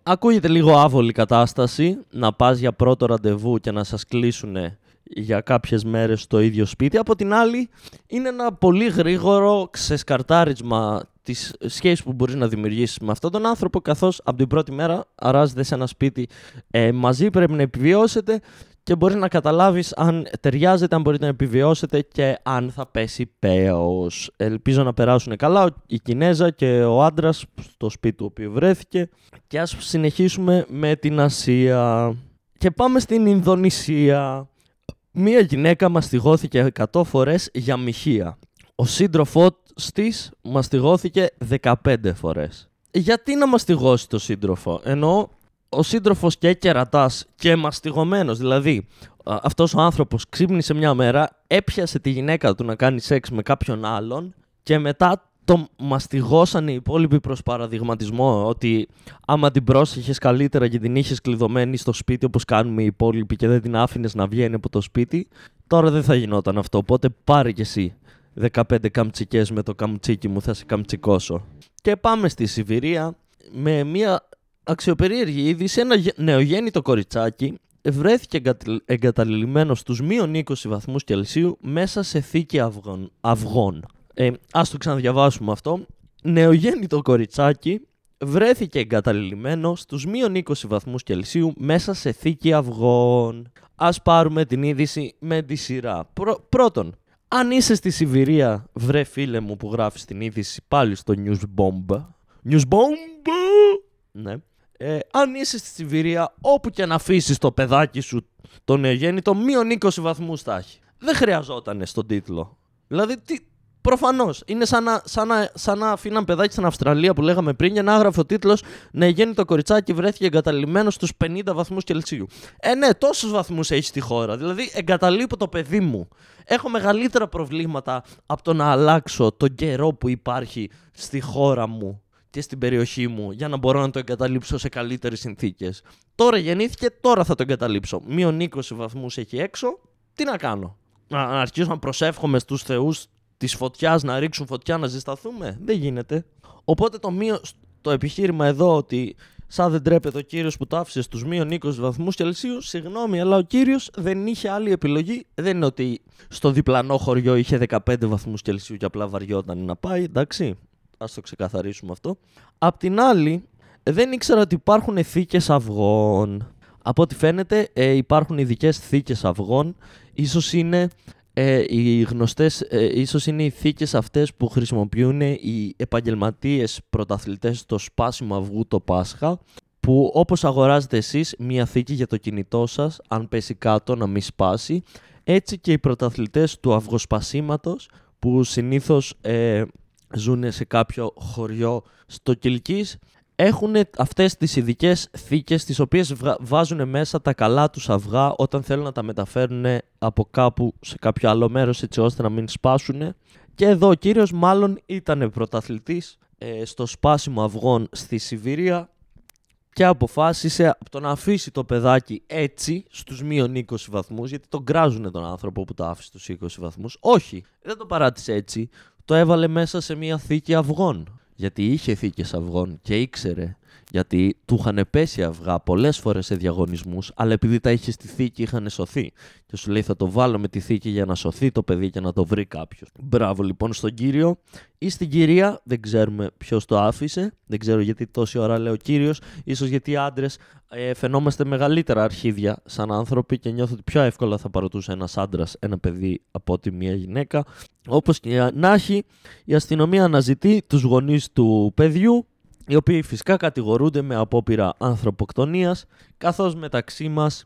[SPEAKER 1] Ακούγεται λίγο άβολη κατάσταση να πας για πρώτο ραντεβού και να σας κλείσουν για κάποιες μέρες στο ίδιο σπίτι. Από την άλλη είναι ένα πολύ γρήγορο ξεσκαρτάρισμα της σχέσης που μπορείς να δημιουργήσεις με αυτόν τον άνθρωπο καθώς από την πρώτη μέρα αράζετε σε ένα σπίτι ε, μαζί πρέπει να επιβιώσετε και μπορεί να καταλάβεις αν ταιριάζεται, αν μπορείτε να επιβιώσετε και αν θα πέσει πέος. Ελπίζω να περάσουν καλά η Κινέζα και ο άντρας στο σπίτι του οποίου βρέθηκε και ας συνεχίσουμε με την Ασία. Και πάμε στην Ινδονησία. Μία γυναίκα μαστιγώθηκε 100 φορές για μοιχεία. Ο σύντροφός της μαστιγώθηκε 15 φορές. Γιατί να μαστιγώσει το σύντροφο, ενώ ο σύντροφος και κερατάς και μαστιγωμένος. Δηλαδή, αυτός ο άνθρωπος ξύπνησε μια μέρα, έπιασε τη γυναίκα του να κάνει σεξ με κάποιον άλλον και μετά το μαστιγώσαν οι υπόλοιποι προς παραδειγματισμό ότι άμα την πρόσεχες καλύτερα και την είχες κλειδωμένη στο σπίτι όπως κάνουμε οι υπόλοιποι και δεν την άφηνες να βγαίνει από το σπίτι, τώρα δεν θα γινόταν αυτό. Οπότε πάρε κι εσύ 15 καμτσικές με το καμτσίκι μου, θα σε καμτσικώσω. Και πάμε στη Σιβηρία με μια αξιοπερίεργη είδηση, ένα νεογέννητο κοριτσάκι βρέθηκε εγκαταλειμμένο στους μείον 20 βαθμούς Κελσίου μέσα σε θήκη αυγών. αυγών. Ε, ας το ξαναδιαβάσουμε αυτό. Νεογέννητο κοριτσάκι βρέθηκε εγκαταλειμμένο στους μείον 20 βαθμούς Κελσίου μέσα σε θήκη αυγών. Ας πάρουμε την είδηση με τη σειρά. πρώτον, αν είσαι στη Σιβηρία, βρε φίλε μου που γράφεις την είδηση πάλι στο News Bomb. News Bomb! Ναι ε, αν είσαι στη Σιβηρία, όπου και να αφήσεις το παιδάκι σου το νεογέννητο, μείον 20 βαθμούς θα έχει. Δεν χρειαζόταν στον τίτλο. Δηλαδή, τι, Προφανώς. Είναι σαν να, σαν, να, σαν να αφήναν παιδάκι στην Αυστραλία που λέγαμε πριν για να έγραφε ο τίτλος Να γίνει το κοριτσάκι βρέθηκε εγκαταλειμμένο στους 50 βαθμούς Κελσίου. Ε, ναι, τόσους βαθμούς έχει στη χώρα. Δηλαδή, εγκαταλείπω το παιδί μου. Έχω μεγαλύτερα προβλήματα από το να αλλάξω τον καιρό που υπάρχει στη χώρα μου και στην περιοχή μου για να μπορώ να το εγκαταλείψω σε καλύτερες συνθήκες. Τώρα γεννήθηκε, τώρα θα το εγκαταλείψω. Μείον 20 βαθμούς έχει έξω, τι να κάνω; Να, να αρχίσω να προσεύχομαι στους θεούς της φωτιάς να ρίξουν φωτιά να ζεσταθούμε; Δεν γίνεται. Οπότε το, μείο, το επιχείρημα εδώ ότι σαν δεν τρέπεται ο κύριος που το άφησε στους μείον 20 βαθμούς Κελσίου, συγγνώμη, αλλά ο κύριος δεν είχε άλλη επιλογή. Δεν είναι ότι στο διπλανό χωριό είχε 15 βαθμούς Κελσίου και απλά βαριόταν να πάει, εντάξει. Α το ξεκαθαρίσουμε αυτό. Απ' την άλλη, δεν ήξερα ότι υπάρχουν θήκες αυγών. Από ό,τι φαίνεται, ε, υπάρχουν ειδικές θήκες αυγών. Ίσως είναι ε, οι γνωστές, ε, ίσως είναι οι θήκες αυτές που χρησιμοποιούν οι επαγγελματίες πρωταθλητές στο σπάσιμο αυγού το Πάσχα που όπως αγοράζετε εσείς μία θήκη για το κινητό σας αν πέσει κάτω να μην σπάσει έτσι και οι πρωταθλητές του αυγοσπασίματος που συνήθως ε, ζουν σε κάποιο χωριό στο Κιλκής έχουν αυτές τις ειδικές θήκες τις οποίες βάζουν μέσα τα καλά τους αυγά όταν θέλουν να τα μεταφέρουν από κάπου σε κάποιο άλλο μέρος έτσι ώστε να μην σπάσουν. Και εδώ ο κύριος μάλλον ήταν πρωταθλητής ε, στο σπάσιμο αυγών στη Σιβηρία και αποφάσισε από το να αφήσει το παιδάκι έτσι στους μείον 20 βαθμούς γιατί τον κράζουν τον άνθρωπο που το άφησε στους 20 βαθμούς. Όχι, δεν το παράτησε έτσι. Το έβαλε μέσα σε μια θήκη αυγών. Γιατί είχε θήκες αυγών και ήξερε γιατί του είχαν πέσει αυγά πολλές φορές σε διαγωνισμούς, αλλά επειδή τα είχε στη θήκη είχαν σωθεί. Και σου λέει: Θα το βάλω με τη θήκη για να σωθεί το παιδί και να το βρει κάποιος. Μπράβο λοιπόν στον κύριο ή στην κυρία, δεν ξέρουμε ποιος το άφησε. Δεν ξέρω γιατί τόση ώρα λέει ο κύριος. σω γιατί οι άντρες ε, φαινόμαστε μεγαλύτερα αρχίδια σαν άνθρωποι και νιώθω ότι πιο εύκολα θα παροτούσε ένας άντρας ένα παιδί από ότι μια γυναίκα. Όπως και να έχει, η αστυνομία αναζητεί τους γονείς του παιδιού οι οποίοι φυσικά κατηγορούνται με απόπειρα ανθρωποκτονίας, καθώς μεταξύ μας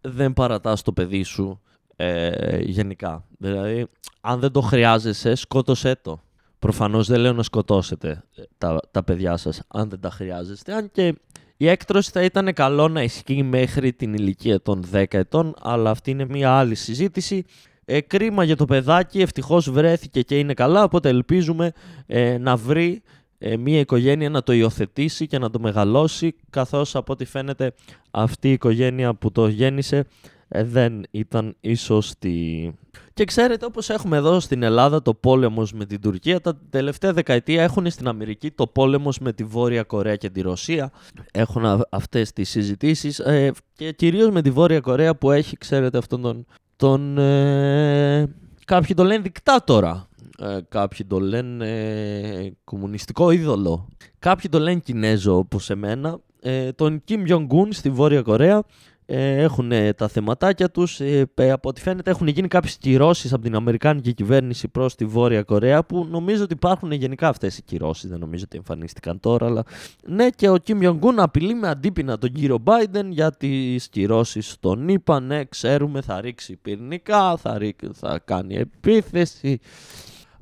[SPEAKER 1] δεν παρατάς το παιδί σου ε, γενικά. Δηλαδή, αν δεν το χρειάζεσαι, σκότωσέ το. Προφανώς δεν λέω να σκοτώσετε ε, τα, τα παιδιά σας αν δεν τα χρειάζεστε, αν και η έκτρωση θα ήταν καλό να ισχύει μέχρι την ηλικία των 10 ετών, αλλά αυτή είναι μια άλλη συζήτηση. Ε, κρίμα για το παιδάκι, ευτυχώς βρέθηκε και είναι καλά, οπότε ελπίζουμε ε, να βρει ε, μια οικογένεια να το υιοθετήσει και να το μεγαλώσει, καθώς από ό,τι φαίνεται αυτή η οικογένεια που το γέννησε ε, δεν ήταν η σωστή. Και ξέρετε, όπως έχουμε εδώ στην Ελλάδα το πόλεμος με την Τουρκία, τα τελευταία δεκαετία έχουν στην Αμερική το πόλεμος με τη Βόρεια Κορέα και τη Ρωσία. Έχουν αυτές τις συζητήσεις ε, και κυρίως με τη Βόρεια Κορέα που έχει, ξέρετε, αυτόν τον... τον ε, κάποιοι το λένε δικτάτορα ε, κάποιοι το λένε ε, κομμουνιστικό είδωλο. Κάποιοι το λένε Κινέζο όπως εμένα. Ε, τον Kim Jong-un στη Βόρεια Κορέα ε, έχουν τα θεματάκια τους. Ε, από ό,τι φαίνεται έχουν γίνει κάποιες κυρώσεις από την Αμερικάνικη κυβέρνηση προς τη Βόρεια Κορέα που νομίζω ότι υπάρχουν γενικά αυτές οι κυρώσεις. Δεν νομίζω ότι εμφανίστηκαν τώρα. Αλλά... Ναι και ο Kim Jong-un απειλεί με αντίπεινα τον κύριο Biden για τις κυρώσεις στον ΗΠΑ. Ναι ξέρουμε θα ρίξει πυρνικά, θα, θα κάνει επίθεση.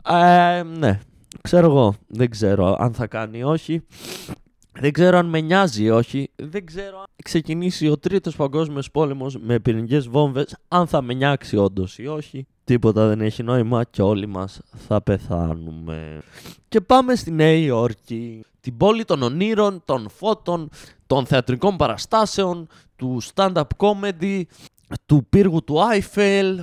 [SPEAKER 1] Ε, ναι, ξέρω εγώ. Δεν ξέρω αν θα κάνει ή όχι. Δεν ξέρω αν με νοιάζει ή όχι. Δεν ξέρω αν ξεκινήσει ο τρίτος παγκόσμιος πόλεμος με πυρηνικές βόμβες, αν θα με νιάξει όντως ή όχι. Τίποτα δεν έχει νόημα και όλοι μας θα πεθάνουμε. Και πάμε στη Νέα Υόρκη. Την πόλη των ονείρων, των φώτων, των θεατρικών παραστάσεων, του stand-up comedy, του πύργου του Άιφελ,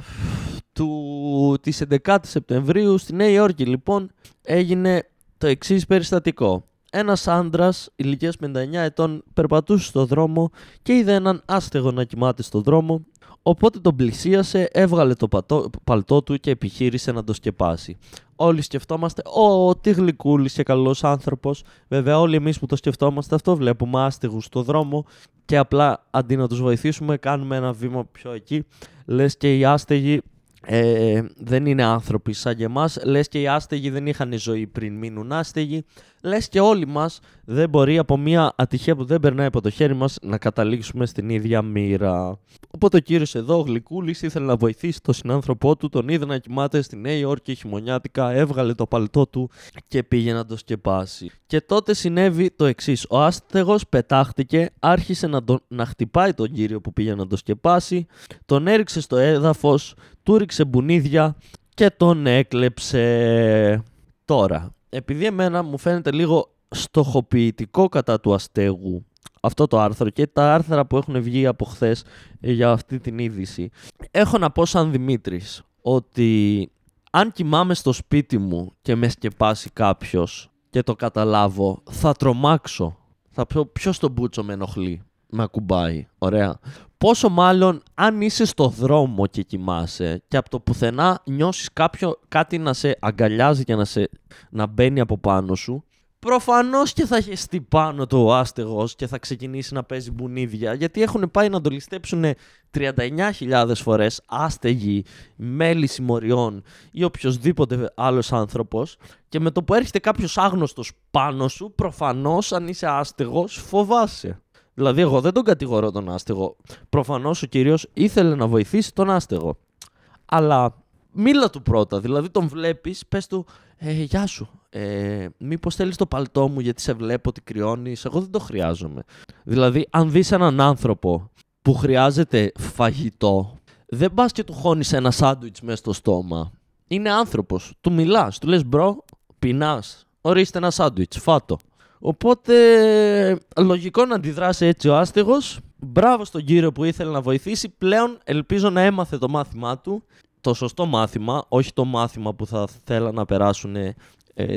[SPEAKER 1] του, της 11 Σεπτεμβρίου στη Νέα Υόρκη λοιπόν έγινε το εξής περιστατικό. Ένας άντρας ηλικίας 59 ετών περπατούσε στο δρόμο και είδε έναν άστεγο να κοιμάται στο δρόμο Οπότε τον πλησίασε, έβγαλε το πατώ, παλτό του και επιχείρησε να το σκεπάσει. Όλοι σκεφτόμαστε, Ω, τι γλυκούλης και καλός άνθρωπος. Βέβαια, όλοι εμείς που το σκεφτόμαστε, αυτό βλέπουμε άστεγους στο δρόμο και απλά αντί να τους βοηθήσουμε, κάνουμε ένα βήμα πιο εκεί. Λες και οι άστεγοι ε, δεν είναι άνθρωποι σαν και εμάς. Λες και οι άστεγοι δεν είχαν ζωή πριν μείνουν άστεγοι. Λες και όλοι μας δεν μπορεί από μια ατυχία που δεν περνάει από το χέρι μας να καταλήξουμε στην ίδια μοίρα. Οπότε ο κύριος εδώ, ο Γλυκούλης, ήθελε να βοηθήσει τον συνάνθρωπό του, τον είδε να κοιμάται στη Νέα Υόρκη χειμωνιάτικα, έβγαλε το παλτό του και πήγε να το σκεπάσει. Και τότε συνέβη το εξής. Ο άστεγος πετάχτηκε, άρχισε να, τον, να χτυπάει τον κύριο που πήγε να το σκεπάσει, τον έριξε στο έδαφος, του ρίξε μπουνίδια και τον έκλεψε. Τώρα, επειδή εμένα μου φαίνεται λίγο στοχοποιητικό κατά του αστέγου αυτό το άρθρο και τα άρθρα που έχουν βγει από χθες για αυτή την είδηση, έχω να πω σαν Δημήτρης ότι αν κοιμάμαι στο σπίτι μου και με σκεπάσει κάποιος και το καταλάβω, θα τρομάξω. Θα πω ποιος τον μπούτσο με ενοχλεί, με ακουμπάει. Ωραία. Πόσο μάλλον αν είσαι στο δρόμο και κοιμάσαι και από το πουθενά νιώσεις κάποιο, κάτι να σε αγκαλιάζει και να, σε, να μπαίνει από πάνω σου, Προφανώς και θα χεστεί πάνω το ο άστεγος και θα ξεκινήσει να παίζει μπουνίδια. Γιατί έχουν πάει να το ληστέψουν 39.000 φορές άστεγοι, μέλης συμμοριών ή οποιοδήποτε άλλος άνθρωπος. Και με το που έρχεται κάποιος άγνωστος πάνω σου, προφανώς αν είσαι άστεγος, φοβάσαι. Δηλαδή, εγώ δεν τον κατηγορώ τον άστεγο. Προφανώς ο κύριος ήθελε να βοηθήσει τον άστεγο. Αλλά μίλα του πρώτα. Δηλαδή, τον βλέπεις, πες του, ε, Γεια σου. Ε, Μήπως θέλεις το παλτό μου γιατί σε βλέπω ότι κρυώνεις. Εγώ δεν το χρειάζομαι. Δηλαδή, αν δεις έναν άνθρωπο που χρειάζεται φαγητό, δεν πας και του χώνεις ένα σάντουιτς μέσα στο στόμα. Είναι άνθρωπος. Του μιλάς, του λες bro, πεινάς. Ορίστε ένα σάντουιτς, φάτο. Οπότε, λογικό να αντιδράσει έτσι ο άστεγος. Μπράβο στον κύριο που ήθελε να βοηθήσει. Πλέον ελπίζω να έμαθε το μάθημά του. Το σωστό μάθημα, όχι το μάθημα που θα θέλα να περάσουν ε,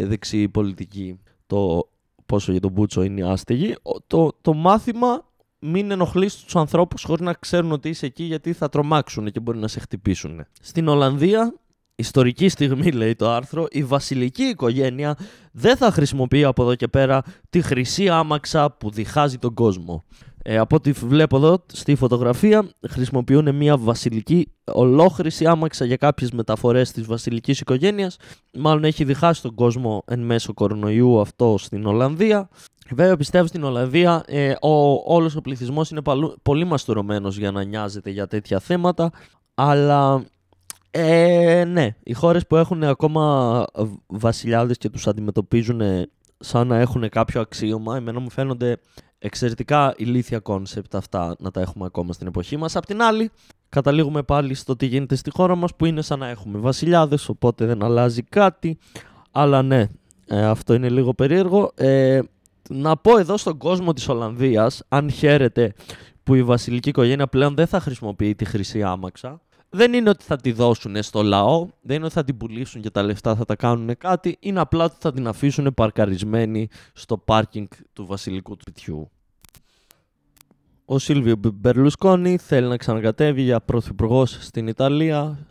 [SPEAKER 1] δεξιοί πολιτικοί. Το πόσο για τον Μπούτσο είναι άστεγοι. Το, το μάθημα μην ενοχλείς τους ανθρώπους χωρίς να ξέρουν ότι είσαι εκεί γιατί θα τρομάξουν και μπορεί να σε χτυπήσουν. Στην Ολλανδία Ιστορική στιγμή, λέει το άρθρο, η βασιλική οικογένεια δεν θα χρησιμοποιεί από εδώ και πέρα τη χρυσή άμαξα που διχάζει τον κόσμο. Ε, από ό,τι βλέπω εδώ στη φωτογραφία χρησιμοποιούν μια βασιλική ολόχρηση άμαξα για κάποιες μεταφορές της βασιλικής οικογένειας. Μάλλον έχει διχάσει τον κόσμο εν μέσω κορονοϊού αυτό στην Ολλανδία. Βέβαια πιστεύω στην Ολλανδία ε, ο, όλος ο πληθυσμός είναι πολύ μαστουρωμένος για να νοιάζεται για τέτοια θέματα. Αλλά ε, ναι, οι χώρες που έχουν ακόμα βασιλιάδες και τους αντιμετωπίζουν σαν να έχουν κάποιο αξίωμα, εμένα μου φαίνονται εξαιρετικά ηλίθια concept αυτά να τα έχουμε ακόμα στην εποχή μας. Απ' την άλλη, καταλήγουμε πάλι στο τι γίνεται στη χώρα μας που είναι σαν να έχουμε βασιλιάδες, οπότε δεν αλλάζει κάτι. Αλλά ναι, ε, αυτό είναι λίγο περίεργο. Ε, να πω εδώ στον κόσμο της Ολλανδίας, αν χαίρεται που η βασιλική οικογένεια πλέον δεν θα χρησιμοποιεί τη χρυσή άμαξα, δεν είναι ότι θα τη δώσουν στο λαό, δεν είναι ότι θα την πουλήσουν και τα λεφτά θα τα κάνουν κάτι, είναι απλά ότι θα την αφήσουν παρκαρισμένη στο πάρκινγκ του βασιλικού του Ο Σίλβιο Μπερλουσκόνη θέλει να ξανακατέβει για πρωθυπουργός στην Ιταλία.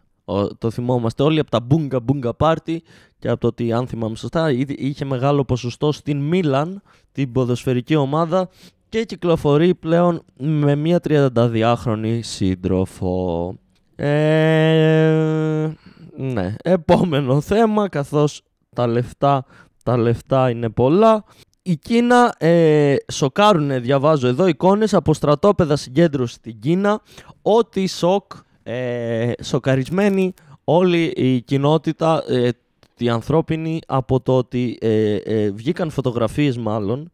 [SPEAKER 1] Το θυμόμαστε όλοι από τα μπουγκα μπουγκα πάρτι και από το ότι αν θυμάμαι σωστά είχε μεγάλο ποσοστό στην Μίλαν, την ποδοσφαιρική ομάδα και κυκλοφορεί πλέον με μια 32χρονη σύντροφο. Ε, ναι, επόμενο θέμα, καθώς τα λεφτά, τα λεφτά είναι πολλά. Η Κίνα ε, σοκάρουν, διαβάζω εδώ, εικόνες από στρατόπεδα συγκέντρωση στην Κίνα. Ό,τι σοκ, ε, σοκαρισμένη όλη η κοινότητα, ε, η ανθρώπινη, από το ότι ε, ε, βγήκαν φωτογραφίες μάλλον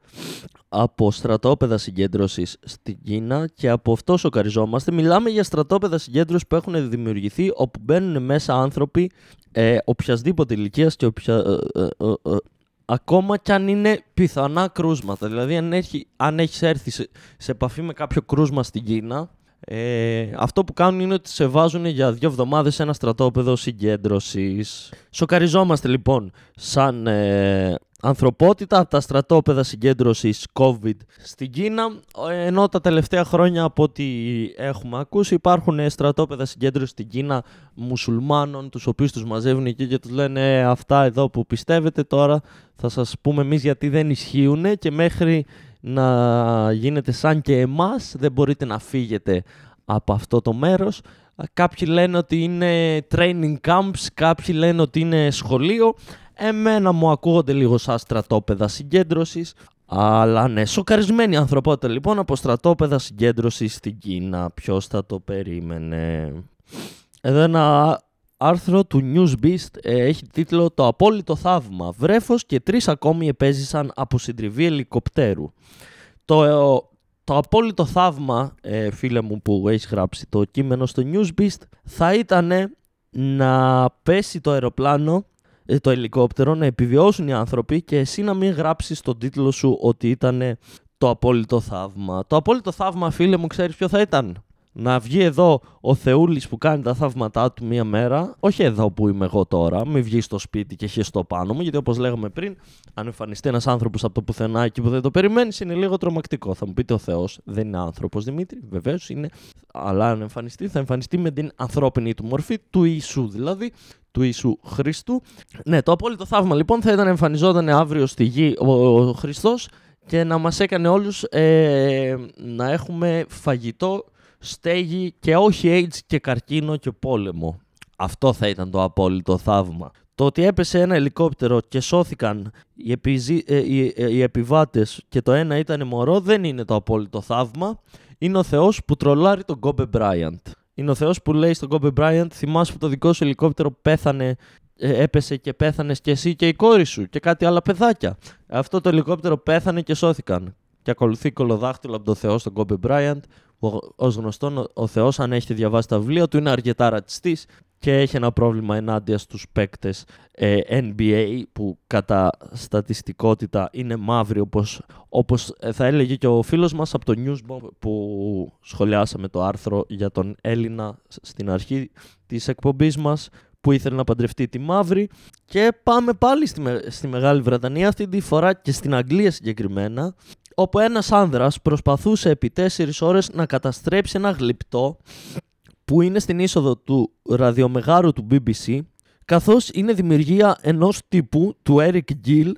[SPEAKER 1] από στρατόπεδα συγκέντρωσης στην Κίνα και από αυτό σοκαριζόμαστε. Μιλάμε για στρατόπεδα συγκέντρωσης που έχουν δημιουργηθεί όπου μπαίνουν μέσα άνθρωποι ε, οποιασδήποτε ηλικίας και οποια, ε, ε, ε, ακόμα κι αν είναι πιθανά κρούσματα. Δηλαδή, αν, έχει, αν έχεις έρθει σε, σε επαφή με κάποιο κρούσμα στην Κίνα, ε, αυτό που κάνουν είναι ότι σε βάζουν για δύο εβδομάδες σε ένα στρατόπεδο συγκέντρωσης. Σοκαριζόμαστε λοιπόν σαν ε, ανθρωπότητα από τα στρατόπεδα συγκέντρωσης COVID στην Κίνα, ενώ τα τελευταία χρόνια από ό,τι έχουμε ακούσει υπάρχουν στρατόπεδα συγκέντρωσης στην Κίνα μουσουλμάνων, τους οποίους τους μαζεύουν εκεί και τους λένε «Ε, αυτά εδώ που πιστεύετε τώρα θα σας πούμε εμείς γιατί δεν ισχύουν και μέχρι να γίνετε σαν και εμάς δεν μπορείτε να φύγετε από αυτό το μέρος Κάποιοι λένε ότι είναι training camps, κάποιοι λένε ότι είναι σχολείο. Εμένα μου ακούγονται λίγο σαν στρατόπεδα συγκέντρωσης. Αλλά ναι, σοκαρισμένη ανθρωπότητα λοιπόν από στρατόπεδα συγκέντρωσης στην Κίνα. Ποιος θα το περίμενε; Εδώ ένα άρθρο του Newsbeast ε, έχει τίτλο «Το απόλυτο θαύμα». Βρέφος και τρεις ακόμη επέζησαν από συντριβή ελικοπτέρου. Το, ε, το απόλυτο θαύμα, ε, φίλε μου που έχεις γράψει το κείμενο στο Newsbeast, θα ήταν να πέσει το αεροπλάνο, ε, το ελικόπτερο, να επιβιώσουν οι άνθρωποι και εσύ να μην γράψεις στον τίτλο σου ότι ήταν το απόλυτο θαύμα. Το απόλυτο θαύμα, φίλε μου, ξέρεις ποιο θα ήταν; Να βγει εδώ ο Θεούλης που κάνει τα θαύματά του μία μέρα, όχι εδώ που είμαι εγώ τώρα, μην βγεις στο σπίτι και χεστό πάνω μου, γιατί όπως λέγαμε πριν, αν εμφανιστεί ένας άνθρωπος από το πουθενά εκεί που δεν το περιμένεις, είναι λίγο τρομακτικό. Θα μου πείτε ο Θεός δεν είναι άνθρωπος Δημήτρη, βεβαίως είναι, αλλά αν εμφανιστεί θα εμφανιστεί με την ανθρώπινη του μορφή, του Ιησού δηλαδή, του Ιησού Χριστού. Ναι, το απόλυτο θαύμα λοιπόν θα ήταν να εμφανιζόταν αύριο στη γη ο, ο Χριστός και να μας έκανε όλους ε, να έχουμε φαγητό στέγη και όχι AIDS και καρκίνο και πόλεμο. Αυτό θα ήταν το απόλυτο θαύμα. Το ότι έπεσε ένα ελικόπτερο και σώθηκαν οι, επιζή, ε, οι, ε, οι επιβάτες και το ένα ήταν μωρό δεν είναι το απόλυτο θαύμα. Είναι ο Θεός που τρολάρει τον Κόμπε Μπράιαντ. Είναι ο Θεός που λέει στον Κόμπε Μπράιαντ θυμάσαι που το δικό σου ελικόπτερο πέθανε ε, έπεσε και πέθανες και εσύ και η κόρη σου και κάτι άλλα παιδάκια. Αυτό το ελικόπτερο πέθανε και σώθηκαν. Και ακολουθεί κολοδάχτυλο από τον Θεό στον Κόμπε Μπράιαντ Ω γνωστόν, ο Θεός, αν έχετε διαβάσει τα βιβλία του, είναι αρκετά ρατσιστής και έχει ένα πρόβλημα ενάντια στους παίκτες ε, NBA που κατά στατιστικότητα είναι μαύροι όπως, όπως ε, θα έλεγε και ο φίλος μας από το Newsbomb που σχολιάσαμε το άρθρο για τον Έλληνα στην αρχή της εκπομπής μας που ήθελε να παντρευτεί τη μαύρη. Και πάμε πάλι στη, στη Μεγάλη Βρετανία αυτή τη φορά και στην Αγγλία συγκεκριμένα όπου ένας άνδρας προσπαθούσε επί 4 ώρες να καταστρέψει ένα γλυπτό που είναι στην είσοδο του ραδιομεγάρου του BBC καθώς είναι δημιουργία ενός τύπου του Eric Gill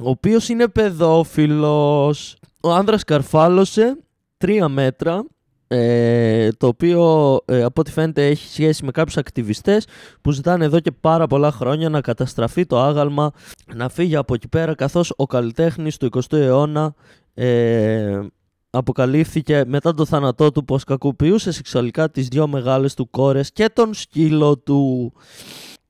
[SPEAKER 1] ο οποίος είναι παιδόφιλος. Ο άνδρας καρφάλωσε τρία μέτρα ε, το οποίο ε, από ό,τι φαίνεται έχει σχέση με κάποιους ακτιβιστές που ζητάνε εδώ και πάρα πολλά χρόνια να καταστραφεί το άγαλμα να φύγει από εκεί πέρα καθώς ο καλλιτέχνης του 20ου αιώνα ε, αποκαλύφθηκε μετά το θάνατό του πως κακοποιούσε σεξουαλικά τις δυο μεγάλες του κόρες και τον σκύλο του.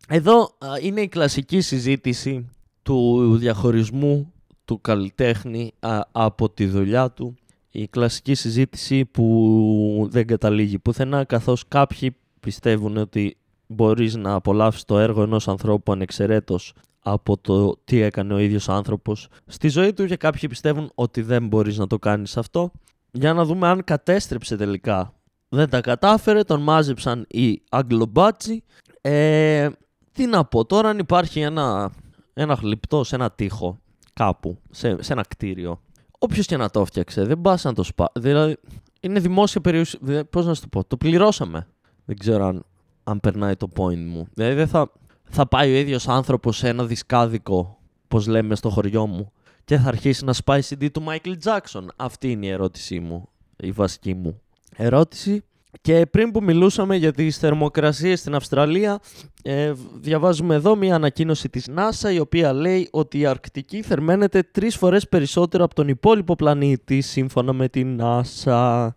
[SPEAKER 1] Εδώ είναι η κλασική συζήτηση του διαχωρισμού του καλλιτέχνη από τη δουλειά του. Η κλασική συζήτηση που δεν καταλήγει πουθενά καθώς κάποιοι πιστεύουν ότι μπορείς να απολαύσεις το έργο ενός ανθρώπου ανεξαιρέτως από το τι έκανε ο ίδιος άνθρωπος στη ζωή του και κάποιοι πιστεύουν ότι δεν μπορείς να το κάνεις αυτό. Για να δούμε αν κατέστρεψε τελικά. Δεν τα κατάφερε, τον μάζεψαν οι Αγγλομπάτσι. Ε, τι να πω τώρα αν υπάρχει ένα, ένα γλυπτό σε ένα τοίχο κάπου, σε, σε ένα κτίριο. Όποιος και να το φτιάξε, δεν πας να το σπά. Δηλαδή, είναι δημόσια περιουσία. Πώς να σου το πω, το πληρώσαμε. Δεν ξέρω αν, αν περνάει το point μου. Δηλαδή, δεν θα, θα πάει ο ίδιος άνθρωπος σε ένα δισκάδικο, πώς λέμε στο χωριό μου, και θα αρχίσει να σπάει CD του Michael Jackson. Αυτή είναι η ερώτησή μου, η βασική μου ερώτηση. Και πριν που μιλούσαμε για τις θερμοκρασίες στην Αυστραλία, ε, διαβάζουμε εδώ μια ανακοίνωση της NASA η οποία λέει ότι η Αρκτική θερμαίνεται τρεις φορές περισσότερο από τον υπόλοιπο πλανήτη σύμφωνα με την NASA.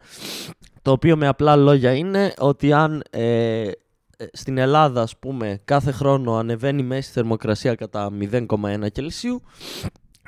[SPEAKER 1] Το οποίο με απλά λόγια είναι ότι αν ε, ε, στην Ελλάδα, ας πούμε, κάθε χρόνο ανεβαίνει η μέση θερμοκρασία κατά 0,1 Κελσίου,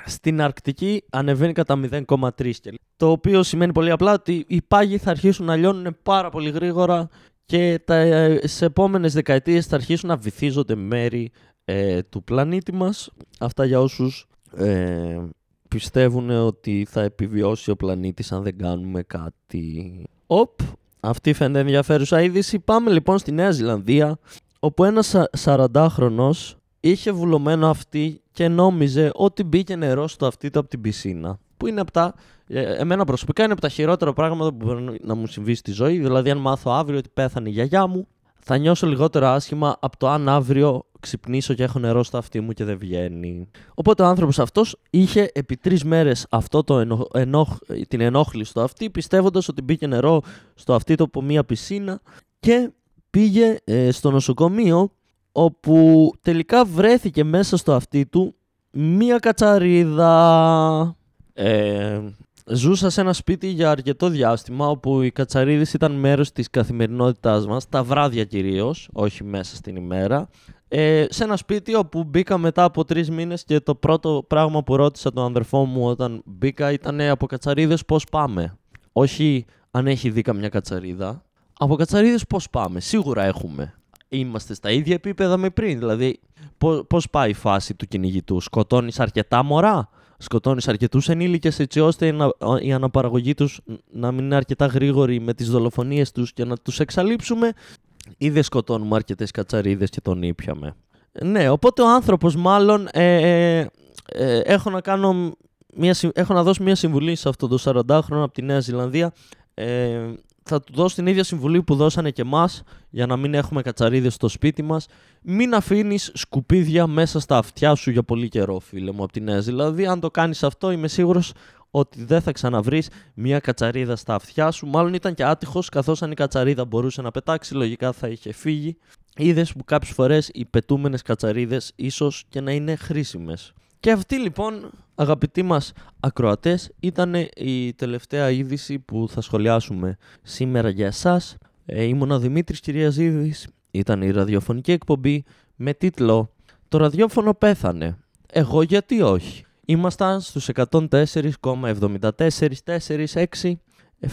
[SPEAKER 1] στην Αρκτική ανεβαίνει κατά 0,3 Κελσίου. Το οποίο σημαίνει πολύ απλά ότι οι πάγοι θα αρχίσουν να λιώνουν πάρα πολύ γρήγορα και τα, ε, σε επόμενες δεκαετίες θα αρχίσουν να βυθίζονται μέρη ε, του πλανήτη μας. Αυτά για όσους ε, πιστεύουν ότι θα επιβιώσει ο πλανήτης αν δεν κάνουμε κάτι. Οπ, αυτή φαίνεται ενδιαφέρουσα είδηση. Πάμε λοιπόν στη Νέα Ζηλανδία, όπου ένας 40χρονος είχε βουλωμένο αυτή και νόμιζε ότι μπήκε νερό στο αυτί του από την πισίνα. Που είναι από τα, ε, εμένα προσωπικά είναι από τα χειρότερα πράγματα που μπορεί να μου συμβεί στη ζωή. Δηλαδή, αν μάθω αύριο ότι πέθανε η γιαγιά μου, θα νιώσω λιγότερο άσχημα από το αν αύριο ξυπνήσω και έχω νερό στο αυτί μου και δεν βγαίνει. Οπότε ο άνθρωπος αυτός είχε επί τρεις μέρες αυτό το ενοχ... την ενόχληση στο αυτί, πιστεύοντας ότι μπήκε νερό στο αυτί του από μία πισίνα και πήγε ε, στο νοσοκομείο όπου τελικά βρέθηκε μέσα στο αυτί του μία κατσαρίδα. Ε, ζούσα σε ένα σπίτι για αρκετό διάστημα όπου οι κατσαρίδες ήταν μέρος της καθημερινότητάς μας, τα βράδια κυρίως, όχι μέσα στην ημέρα. Ε, σε ένα σπίτι όπου μπήκα μετά από τρεις μήνες και το πρώτο πράγμα που ρώτησα τον αδερφό μου όταν μπήκα ήταν από κατσαρίδες πώς πάμε; Όχι αν έχει δει καμιά κατσαρίδα. Από κατσαρίδες πώς πάμε; Σίγουρα έχουμε. Είμαστε στα ίδια επίπεδα με πριν. Δηλαδή, πώς πάει η φάση του κυνηγητού; Σκοτώνεις αρκετά μωρά; Σκοτώνεις αρκετούς ενήλικες έτσι ώστε η αναπαραγωγή τους να μην είναι αρκετά γρήγορη με τις δολοφονίες τους και να τους εξαλείψουμε, ή δεν σκοτώνουμε αρκετές κατσαρίδες και τον ήπιαμε. Ναι, οπότε ο άνθρωπος μάλλον. Ε, ε, ε, έχω, να κάνω μια, έχω να δώσω μια συμβουλή σε αυτό το 40χρονο από τη Νέα Ζηλανδία. Ε, θα του δώσω την ίδια συμβουλή που δώσανε και εμάς για να μην έχουμε κατσαρίδες στο σπίτι μας. Μην αφήνεις σκουπίδια μέσα στα αυτιά σου για πολύ καιρό, φίλε μου, από τη Νέα Ζηλανδία. Αν το κάνεις αυτό, είμαι σίγουρος ότι δεν θα ξαναβρεις μια κατσαρίδα στα αυτιά σου. Μάλλον ήταν και άτυχος, καθώς αν η κατσαρίδα μπορούσε να πετάξει, λογικά θα είχε φύγει. Είδες που κάποιες φορές οι πετούμενες κατσαρίδες ίσως και να είναι χρήσιμες. Και αυτή λοιπόν, αγαπητοί μας ακροατές, ήταν η τελευταία είδηση που θα σχολιάσουμε σήμερα για εσάς. Ε, ήμουν ο Δημήτρης Κυριαζίδης, ήταν η ραδιοφωνική εκπομπή με τίτλο «Το ραδιόφωνο πέθανε, εγώ γιατί όχι». Ήμασταν στους 104,7446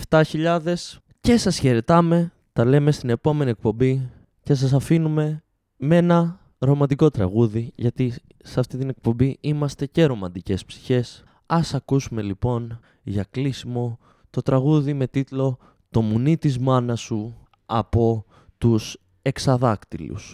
[SPEAKER 1] 7.000 και σας χαιρετάμε, τα λέμε στην επόμενη εκπομπή και σας αφήνουμε με ένα ρομαντικό τραγούδι, γιατί σε αυτή την εκπομπή είμαστε και ρομαντικές ψυχές. Ας ακούσουμε λοιπόν για κλείσιμο το τραγούδι με τίτλο «Το μουνί της μάνας σου» από τους εξαδάκτυλους.